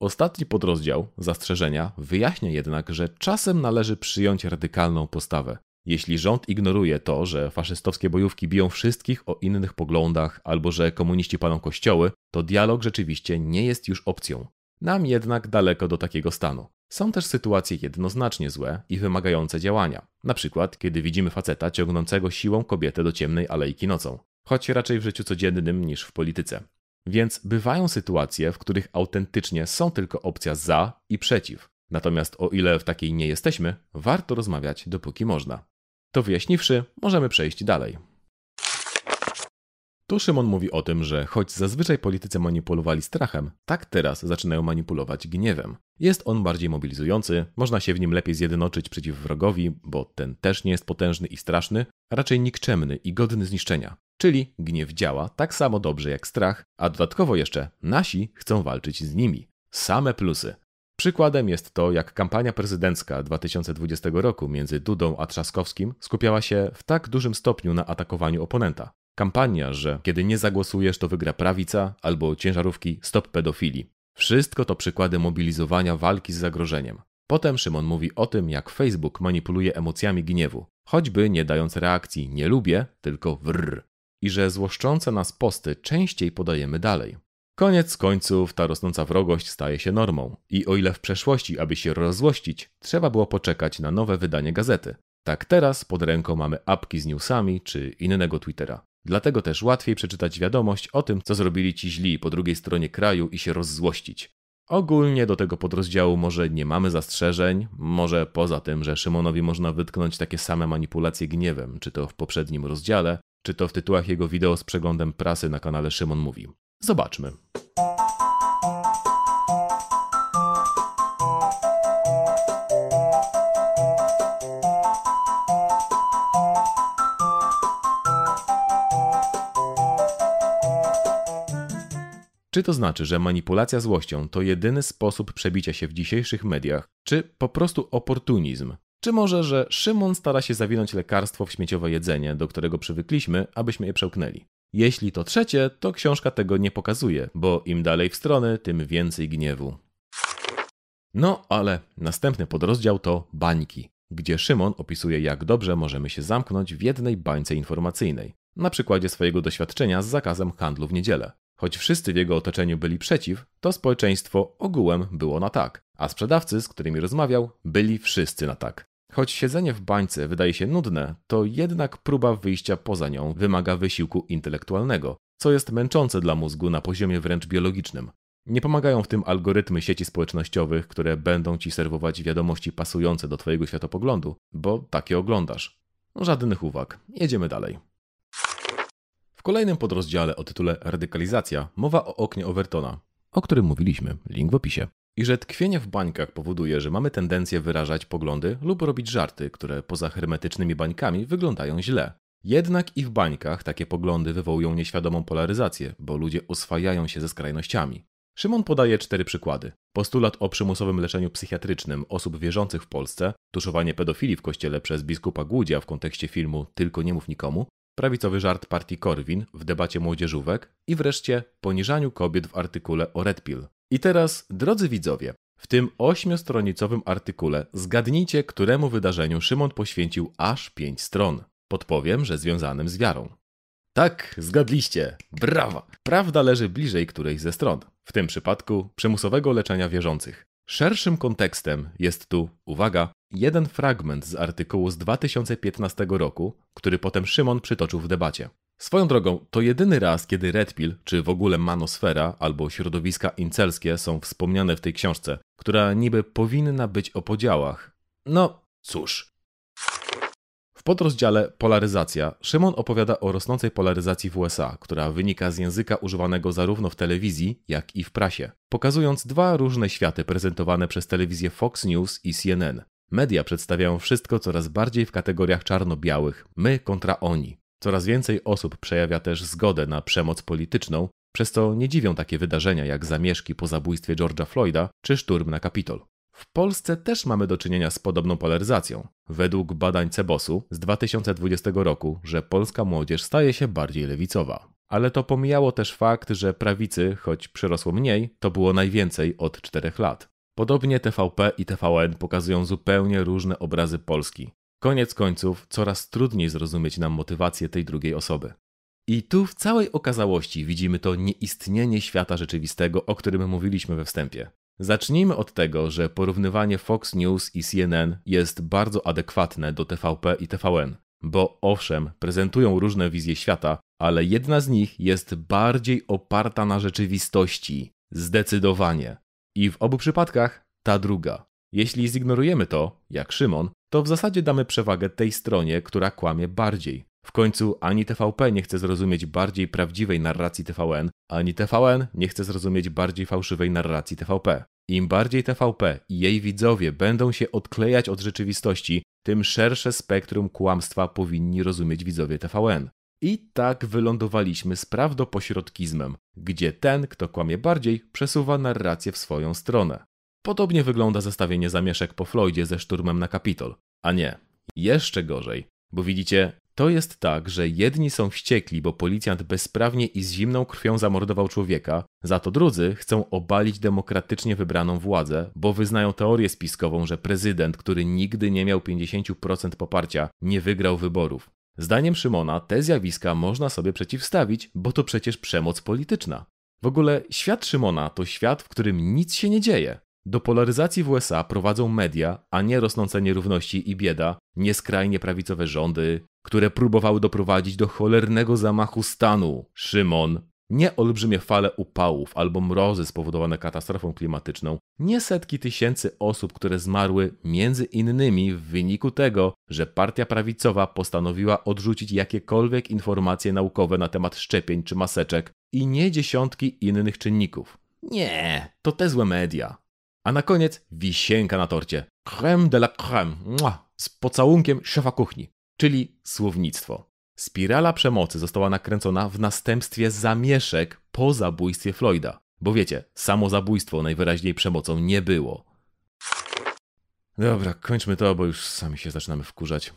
Ostatni podrozdział, zastrzeżenia, wyjaśnia jednak, że czasem należy przyjąć radykalną postawę. Jeśli rząd ignoruje to, że faszystowskie bojówki biją wszystkich o innych poglądach albo że komuniści palą kościoły, to dialog rzeczywiście nie jest już opcją. Nam jednak daleko do takiego stanu. Są też sytuacje jednoznacznie złe i wymagające działania. Na przykład, kiedy widzimy faceta ciągnącego siłą kobietę do ciemnej alejki nocą. Choć raczej w życiu codziennym niż w polityce. Więc bywają sytuacje, w których autentycznie są tylko opcja za i przeciw. Natomiast o ile w takiej nie jesteśmy, warto rozmawiać dopóki można. To wyjaśniwszy, możemy przejść dalej. Tu Szymon mówi o tym, że choć zazwyczaj politycy manipulowali strachem, tak teraz zaczynają manipulować gniewem. Jest on bardziej mobilizujący, można się w nim lepiej zjednoczyć przeciw wrogowi, bo ten też nie jest potężny i straszny, raczej nikczemny i godny zniszczenia. Czyli gniew działa tak samo dobrze jak strach, a dodatkowo jeszcze nasi chcą walczyć z nimi. Same plusy. Przykładem jest to, jak kampania prezydencka 2020 roku między Dudą a Trzaskowskim skupiała się w tak dużym stopniu na atakowaniu oponenta. Kampania, że kiedy nie zagłosujesz, to wygra prawica, albo ciężarówki Stop Pedofilii. Wszystko to przykłady mobilizowania walki z zagrożeniem. Potem Szymon mówi o tym, jak Facebook manipuluje emocjami gniewu, choćby nie dając reakcji nie lubię, tylko wrr. I że złoszczące nas posty częściej podajemy dalej. Koniec końców ta rosnąca wrogość staje się normą. I o ile w przeszłości, aby się rozłościć, trzeba było poczekać na nowe wydanie gazety, tak teraz pod ręką mamy apki z newsami czy innego Twittera. Dlatego też łatwiej przeczytać wiadomość o tym, co zrobili ci źli po drugiej stronie kraju i się rozzłościć. Ogólnie do tego podrozdziału może nie mamy zastrzeżeń, może poza tym, że Szymonowi można wytknąć takie same manipulacje gniewem, czy to w poprzednim rozdziale, czy to w tytułach jego wideo z przeglądem prasy na kanale Szymon Mówi. Zobaczmy. Czy to znaczy, że manipulacja złością to jedyny sposób przebicia się w dzisiejszych mediach, czy po prostu oportunizm? Czy może, że Szymon stara się zawinąć lekarstwo w śmieciowe jedzenie, do którego przywykliśmy, abyśmy je przełknęli? Jeśli to trzecie, to książka tego nie pokazuje, bo im dalej w stronę, tym więcej gniewu. No, ale następny podrozdział to bańki, gdzie Szymon opisuje, jak dobrze możemy się zamknąć w jednej bańce informacyjnej, na przykładzie swojego doświadczenia z zakazem handlu w niedzielę. Choć wszyscy w jego otoczeniu byli przeciw, to społeczeństwo ogółem było na tak, a sprzedawcy, z którymi rozmawiał, byli wszyscy na tak. Choć siedzenie w bańce wydaje się nudne, to jednak próba wyjścia poza nią wymaga wysiłku intelektualnego, co jest męczące dla mózgu na poziomie wręcz biologicznym. Nie pomagają w tym algorytmy sieci społecznościowych, które będą ci serwować wiadomości pasujące do twojego światopoglądu, bo takie oglądasz. Żadnych uwag. Jedziemy dalej kolejnym podrozdziale o tytule Radykalizacja mowa o oknie Overtona, o którym mówiliśmy, link w opisie. I że tkwienie w bańkach powoduje, że mamy tendencję wyrażać poglądy lub robić żarty, które poza hermetycznymi bańkami wyglądają źle. Jednak i w bańkach takie poglądy wywołują nieświadomą polaryzację, bo ludzie oswajają się ze skrajnościami. Szymon podaje cztery przykłady. Postulat o przymusowym leczeniu psychiatrycznym osób wierzących w Polsce, tuszowanie pedofilii w kościele przez biskupa Głudzia w kontekście filmu Tylko nie mów nikomu prawicowy żart partii Korwin w debacie młodzieżówek i wreszcie poniżaniu kobiet w artykule o Red Pill. I teraz, drodzy widzowie, w tym ośmiostronicowym artykule zgadnijcie, któremu wydarzeniu Szymon poświęcił aż pięć stron. Podpowiem, że związanym z wiarą. Tak, zgadliście. Brawa! Prawda leży bliżej którejś ze stron. W tym przypadku przymusowego leczenia wierzących. Szerszym kontekstem jest tu, uwaga, jeden fragment z artykułu z 2015 roku, który potem Szymon przytoczył w debacie. Swoją drogą, to jedyny raz, kiedy Red Pill, czy w ogóle manosfera, albo środowiska incelskie są wspomniane w tej książce, która niby powinna być o podziałach. No cóż. W podrozdziale Polaryzacja Szymon opowiada o rosnącej polaryzacji w USA, która wynika z języka używanego zarówno w telewizji, jak i w prasie, pokazując dwa różne światy prezentowane przez telewizję Fox News i CNN. Media przedstawiają wszystko coraz bardziej w kategoriach czarno-białych, my kontra oni. Coraz więcej osób przejawia też zgodę na przemoc polityczną, przez co nie dziwią takie wydarzenia jak zamieszki po zabójstwie George'a Floyda czy szturm na Kapitol. W Polsce też mamy do czynienia z podobną polaryzacją. Według badań Cebosu z 2020 roku, że polska młodzież staje się bardziej lewicowa. Ale to pomijało też fakt, że prawicy, choć przyrosło mniej, to było najwięcej od 4 lat. Podobnie TVP i TVN pokazują zupełnie różne obrazy Polski. Koniec końców, coraz trudniej zrozumieć nam motywację tej drugiej osoby. I tu w całej okazałości widzimy to nieistnienie świata rzeczywistego, o którym mówiliśmy we wstępie. Zacznijmy od tego, że porównywanie Fox News i CNN jest bardzo adekwatne do TVP i TVN, bo owszem, prezentują różne wizje świata, ale jedna z nich jest bardziej oparta na rzeczywistości. Zdecydowanie. I w obu przypadkach ta druga. Jeśli zignorujemy to, jak Szymon, to w zasadzie damy przewagę tej stronie, która kłamie bardziej. W końcu ani TVP nie chce zrozumieć bardziej prawdziwej narracji TVN, ani TVN nie chce zrozumieć bardziej fałszywej narracji TVP. Im bardziej TVP i jej widzowie będą się odklejać od rzeczywistości, tym szersze spektrum kłamstwa powinni rozumieć widzowie TVN. I tak wylądowaliśmy z prawdopośrodkizmem, gdzie ten, kto kłamie bardziej, przesuwa narrację w swoją stronę. Podobnie wygląda zestawienie zamieszek po Floydzie ze szturmem na Kapitol. A nie, jeszcze gorzej. Bo widzicie, to jest tak, że jedni są wściekli, bo policjant bezprawnie i z zimną krwią zamordował człowieka, za to drudzy chcą obalić demokratycznie wybraną władzę, bo wyznają teorię spiskową, że prezydent, który nigdy nie miał 50% poparcia, nie wygrał wyborów. Zdaniem Szymona te zjawiska można sobie przeciwstawić, bo to przecież przemoc polityczna. W ogóle świat Szymona to świat, w którym nic się nie dzieje. Do polaryzacji w USA prowadzą media, a nie rosnące nierówności i bieda, nieskrajnie prawicowe rządy, które próbowały doprowadzić do cholernego zamachu stanu. Szymon, nie olbrzymie fale upałów albo mrozy spowodowane katastrofą klimatyczną, nie setki tysięcy osób, które zmarły między innymi w wyniku tego, że partia prawicowa postanowiła odrzucić jakiekolwiek informacje naukowe na temat szczepień czy maseczek i nie dziesiątki innych czynników. Nie, to te złe media. A na koniec wisienka na torcie. Creme de la creme. Mua, z pocałunkiem szefa kuchni, czyli słownictwo. Spirala przemocy została nakręcona w następstwie zamieszek po zabójstwie Floyda. Bo wiecie, samo zabójstwo najwyraźniej przemocą nie było. Dobra, kończmy to, bo już sami się zaczynamy wkurzać.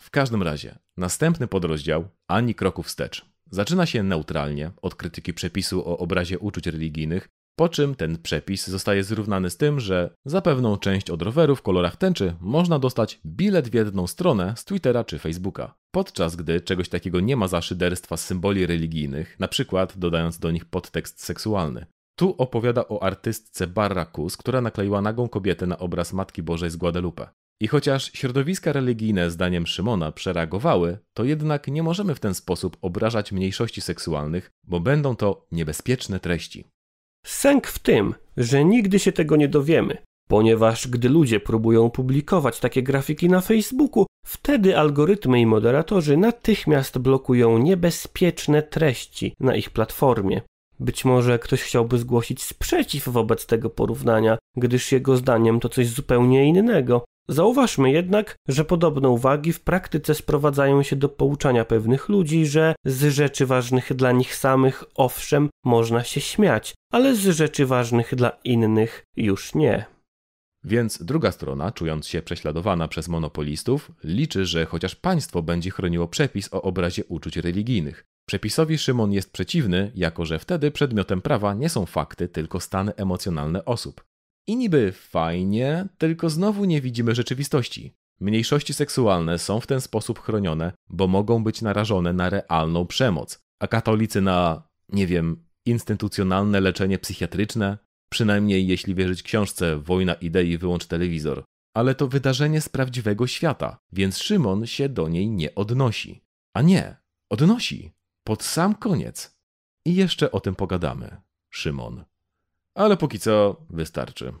W każdym razie, następny podrozdział ani kroku wstecz. Zaczyna się neutralnie od krytyki przepisu o obrazie uczuć religijnych, po czym ten przepis zostaje zrównany z tym, że za pewną część od roweru w kolorach tęczy można dostać bilet w jedną stronę z Twittera czy Facebooka. Podczas gdy czegoś takiego nie ma za szyderstwa z symboli religijnych, na przykład dodając do nich podtekst seksualny. Tu opowiada o artystce Barracus, która nakleiła nagą kobietę na obraz Matki Bożej z Guadalupe. I chociaż środowiska religijne, zdaniem Szymona, przereagowały, to jednak nie możemy w ten sposób obrażać mniejszości seksualnych, bo będą to niebezpieczne treści. Sęk w tym, że nigdy się tego nie dowiemy, ponieważ gdy ludzie próbują publikować takie grafiki na Facebooku, wtedy algorytmy i moderatorzy natychmiast blokują niebezpieczne treści na ich platformie. Być może ktoś chciałby zgłosić sprzeciw wobec tego porównania, gdyż jego zdaniem to coś zupełnie innego. Zauważmy jednak, że podobne uwagi w praktyce sprowadzają się do pouczania pewnych ludzi, że z rzeczy ważnych dla nich samych owszem można się śmiać, ale z rzeczy ważnych dla innych już nie. Więc druga strona, czując się prześladowana przez monopolistów, liczy, że chociaż państwo będzie chroniło przepis o obrazie uczuć religijnych. Przepisowi Szymon jest przeciwny, jako że wtedy przedmiotem prawa nie są fakty, tylko stany emocjonalne osób. I niby fajnie, tylko znowu nie widzimy rzeczywistości. Mniejszości seksualne są w ten sposób chronione, bo mogą być narażone na realną przemoc, a katolicy na, nie wiem, instytucjonalne leczenie psychiatryczne, przynajmniej jeśli wierzyć książce Wojna idei wyłącz telewizor. Ale to wydarzenie z prawdziwego świata, więc Szymon się do niej nie odnosi. A nie, odnosi. Pod sam koniec. I jeszcze o tym pogadamy, Szymon. Ale póki co wystarczy.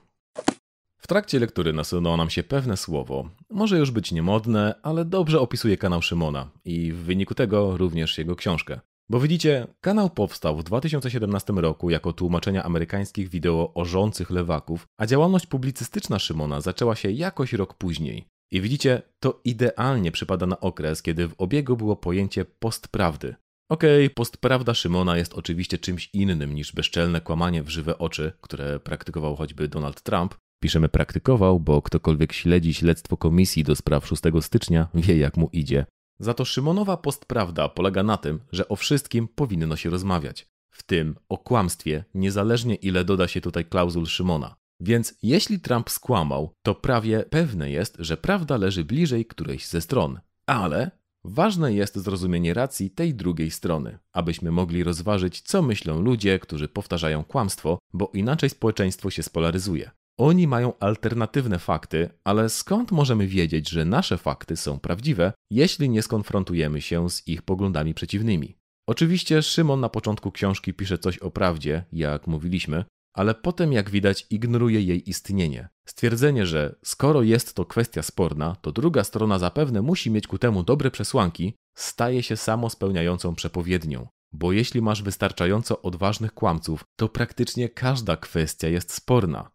W trakcie lektury nasunęło nam się pewne słowo. Może już być niemodne, ale dobrze opisuje kanał Szymona i w wyniku tego również jego książkę. Bo widzicie, kanał powstał w 2017 roku jako tłumaczenia amerykańskich wideo o rzących lewaków, a działalność publicystyczna Szymona zaczęła się jakoś rok później. I widzicie, to idealnie przypada na okres, kiedy w obiegu było pojęcie postprawdy. Okej, okay, postprawda Szymona jest oczywiście czymś innym niż bezczelne kłamanie w żywe oczy, które praktykował choćby Donald Trump. Piszemy praktykował, bo ktokolwiek śledzi śledztwo komisji do spraw 6 stycznia wie jak mu idzie. Za to Szymonowa postprawda polega na tym, że o wszystkim powinno się rozmawiać. W tym o kłamstwie, niezależnie ile doda się tutaj klauzul Szymona. Więc jeśli Trump skłamał, to prawie pewne jest, że prawda leży bliżej którejś ze stron. Ale ważne jest zrozumienie racji tej drugiej strony, abyśmy mogli rozważyć, co myślą ludzie, którzy powtarzają kłamstwo, bo inaczej społeczeństwo się spolaryzuje. Oni mają alternatywne fakty, ale skąd możemy wiedzieć, że nasze fakty są prawdziwe, jeśli nie skonfrontujemy się z ich poglądami przeciwnymi? Oczywiście Szymon na początku książki pisze coś o prawdzie, jak mówiliśmy, ale potem, jak widać, ignoruje jej istnienie. Stwierdzenie, że skoro jest to kwestia sporna, to druga strona zapewne musi mieć ku temu dobre przesłanki, staje się samo spełniającą przepowiednią. Bo jeśli masz wystarczająco odważnych kłamców, to praktycznie każda kwestia jest sporna.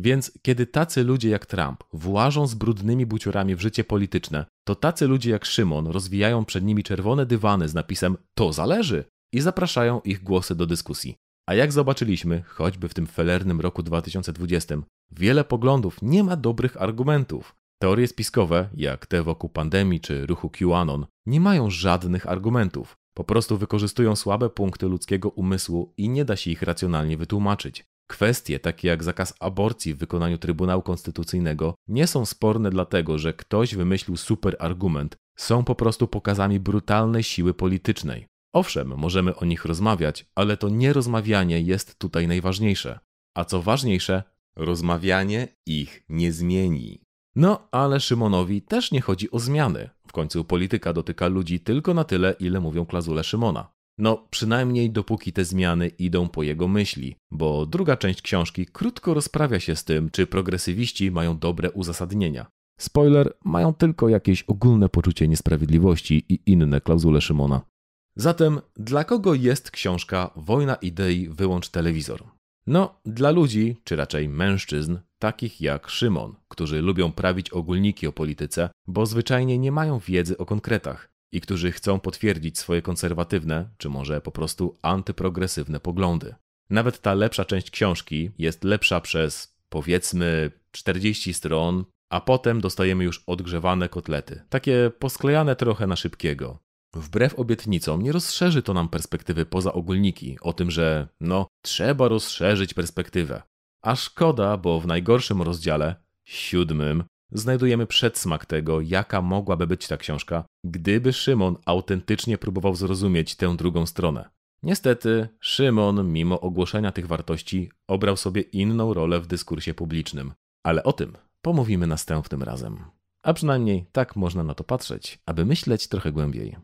Więc kiedy tacy ludzie jak Trump włażą z brudnymi buciorami w życie polityczne, to tacy ludzie jak Szymon rozwijają przed nimi czerwone dywany z napisem to zależy i zapraszają ich głosy do dyskusji. A jak zobaczyliśmy, choćby w tym felernym roku 2020, wiele poglądów nie ma dobrych argumentów. Teorie spiskowe, jak te wokół pandemii czy ruchu QAnon, nie mają żadnych argumentów. Po prostu wykorzystują słabe punkty ludzkiego umysłu i nie da się ich racjonalnie wytłumaczyć. Kwestie takie jak zakaz aborcji w wykonaniu Trybunału Konstytucyjnego nie są sporne dlatego, że ktoś wymyślił super argument, są po prostu pokazami brutalnej siły politycznej. Owszem, możemy o nich rozmawiać, ale to nierozmawianie jest tutaj najważniejsze. A co ważniejsze, rozmawianie ich nie zmieni. No, ale Szymonowi też nie chodzi o zmiany. W końcu polityka dotyka ludzi tylko na tyle, ile mówią klauzule Szymona. No, przynajmniej dopóki te zmiany idą po jego myśli, bo druga część książki krótko rozprawia się z tym, czy progresywiści mają dobre uzasadnienia. Spoiler, mają tylko jakieś ogólne poczucie niesprawiedliwości i inne klauzule Szymona. Zatem, dla kogo jest książka Wojna idei wyłącz telewizor? No, dla ludzi, czy raczej mężczyzn, takich jak Szymon, którzy lubią prawić ogólniki o polityce, bo zwyczajnie nie mają wiedzy o konkretach i którzy chcą potwierdzić swoje konserwatywne, czy może po prostu antyprogresywne poglądy. Nawet ta lepsza część książki jest lepsza przez powiedzmy 40 stron, a potem dostajemy już odgrzewane kotlety, takie posklejane trochę na szybkiego. Wbrew obietnicom nie rozszerzy to nam perspektywy poza ogólniki, o tym, że no, trzeba rozszerzyć perspektywę. A szkoda, bo w najgorszym rozdziale, siódmym, znajdujemy przedsmak tego, jaka mogłaby być ta książka, gdyby Szymon autentycznie próbował zrozumieć tę drugą stronę. Niestety, Szymon, mimo ogłoszenia tych wartości, obrał sobie inną rolę w dyskursie publicznym. Ale o tym pomówimy następnym razem. A przynajmniej tak można na to patrzeć, aby myśleć trochę głębiej.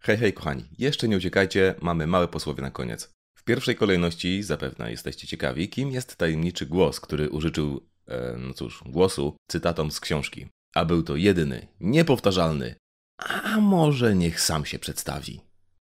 Hej, hej, kochani, jeszcze nie uciekajcie, mamy małe posłowie na koniec. W pierwszej kolejności zapewne jesteście ciekawi, kim jest tajemniczy głos, który użyczył E, no cóż, głosu cytatom z książki. A był to jedyny, niepowtarzalny. A może niech sam się przedstawi.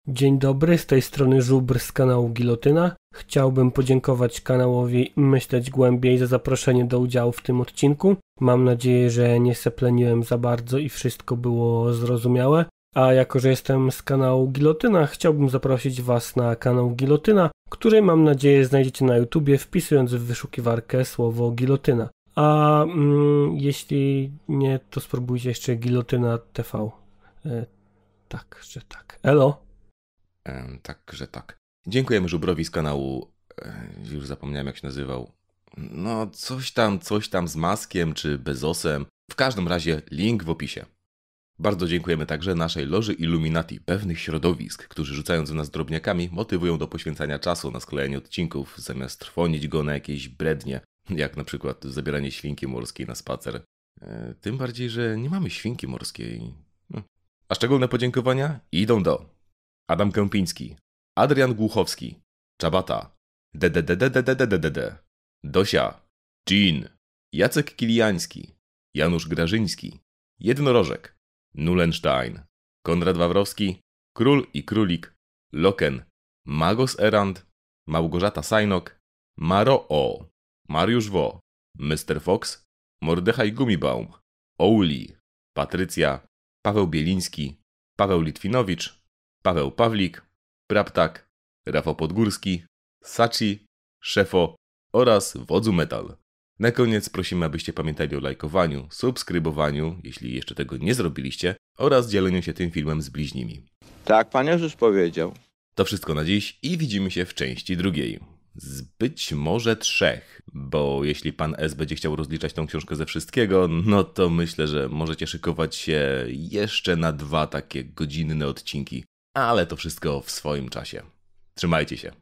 Dzień dobry, z tej strony Żubr z kanału Gilotyna. Chciałbym podziękować kanałowi Myśleć Głębiej za zaproszenie do udziału w tym odcinku. Mam nadzieję, że nie sepleniłem za bardzo i wszystko było zrozumiałe. A jako, że jestem z kanału Gilotyna, chciałbym zaprosić Was na kanał Gilotyna, który mam nadzieję znajdziecie na YouTubie wpisując w wyszukiwarkę słowo gilotyna. A mm, jeśli nie, to spróbujcie jeszcze gilotyna TV. E, tak, że tak. Elo. E, tak, że tak. Dziękujemy Żubrowi z kanału. E, już zapomniałem jak się nazywał. No, coś tam, coś tam z maskiem czy bezosem. W każdym razie link w opisie. Bardzo dziękujemy także naszej loży Illuminati pewnych środowisk, którzy rzucając w nas drobniakami motywują do poświęcania czasu na sklejenie odcinków, zamiast trwonić go na jakieś brednie, jak na przykład zabieranie świnki morskiej na spacer. E, tym bardziej, że nie mamy świnki morskiej. Hm. A szczególne podziękowania idą do Adam Kępiński, Adrian Głuchowski, Czabata, DDDDDDDD, Dosia, Jean, Jacek Kiliański, Janusz Grażyński, Jednorożek, Nulenstein, Konrad Wawrowski, Król i Królik, Loken, Magos Erand, Małgorzata Sajnok, Maro O, Mariusz Wo, Mr. Fox, Mordechaj Gumibaum, Ouli, Patrycja, Paweł Bieliński, Paweł Litwinowicz, Paweł Pawlik, Praptak, Rafał Podgórski, Sachi, Szefo oraz Wodzu Metal. Na koniec prosimy, abyście pamiętali o lajkowaniu, subskrybowaniu, jeśli jeszcze tego nie zrobiliście, oraz dzieleniu się tym filmem z bliźnimi. Tak, pan Jezus powiedział. To wszystko na dziś i widzimy się w części drugiej. Z być może trzech, bo jeśli pan S będzie chciał rozliczać tą książkę ze wszystkiego, no to myślę, że możecie szykować się jeszcze na dwa takie godzinne odcinki, ale to wszystko w swoim czasie. Trzymajcie się.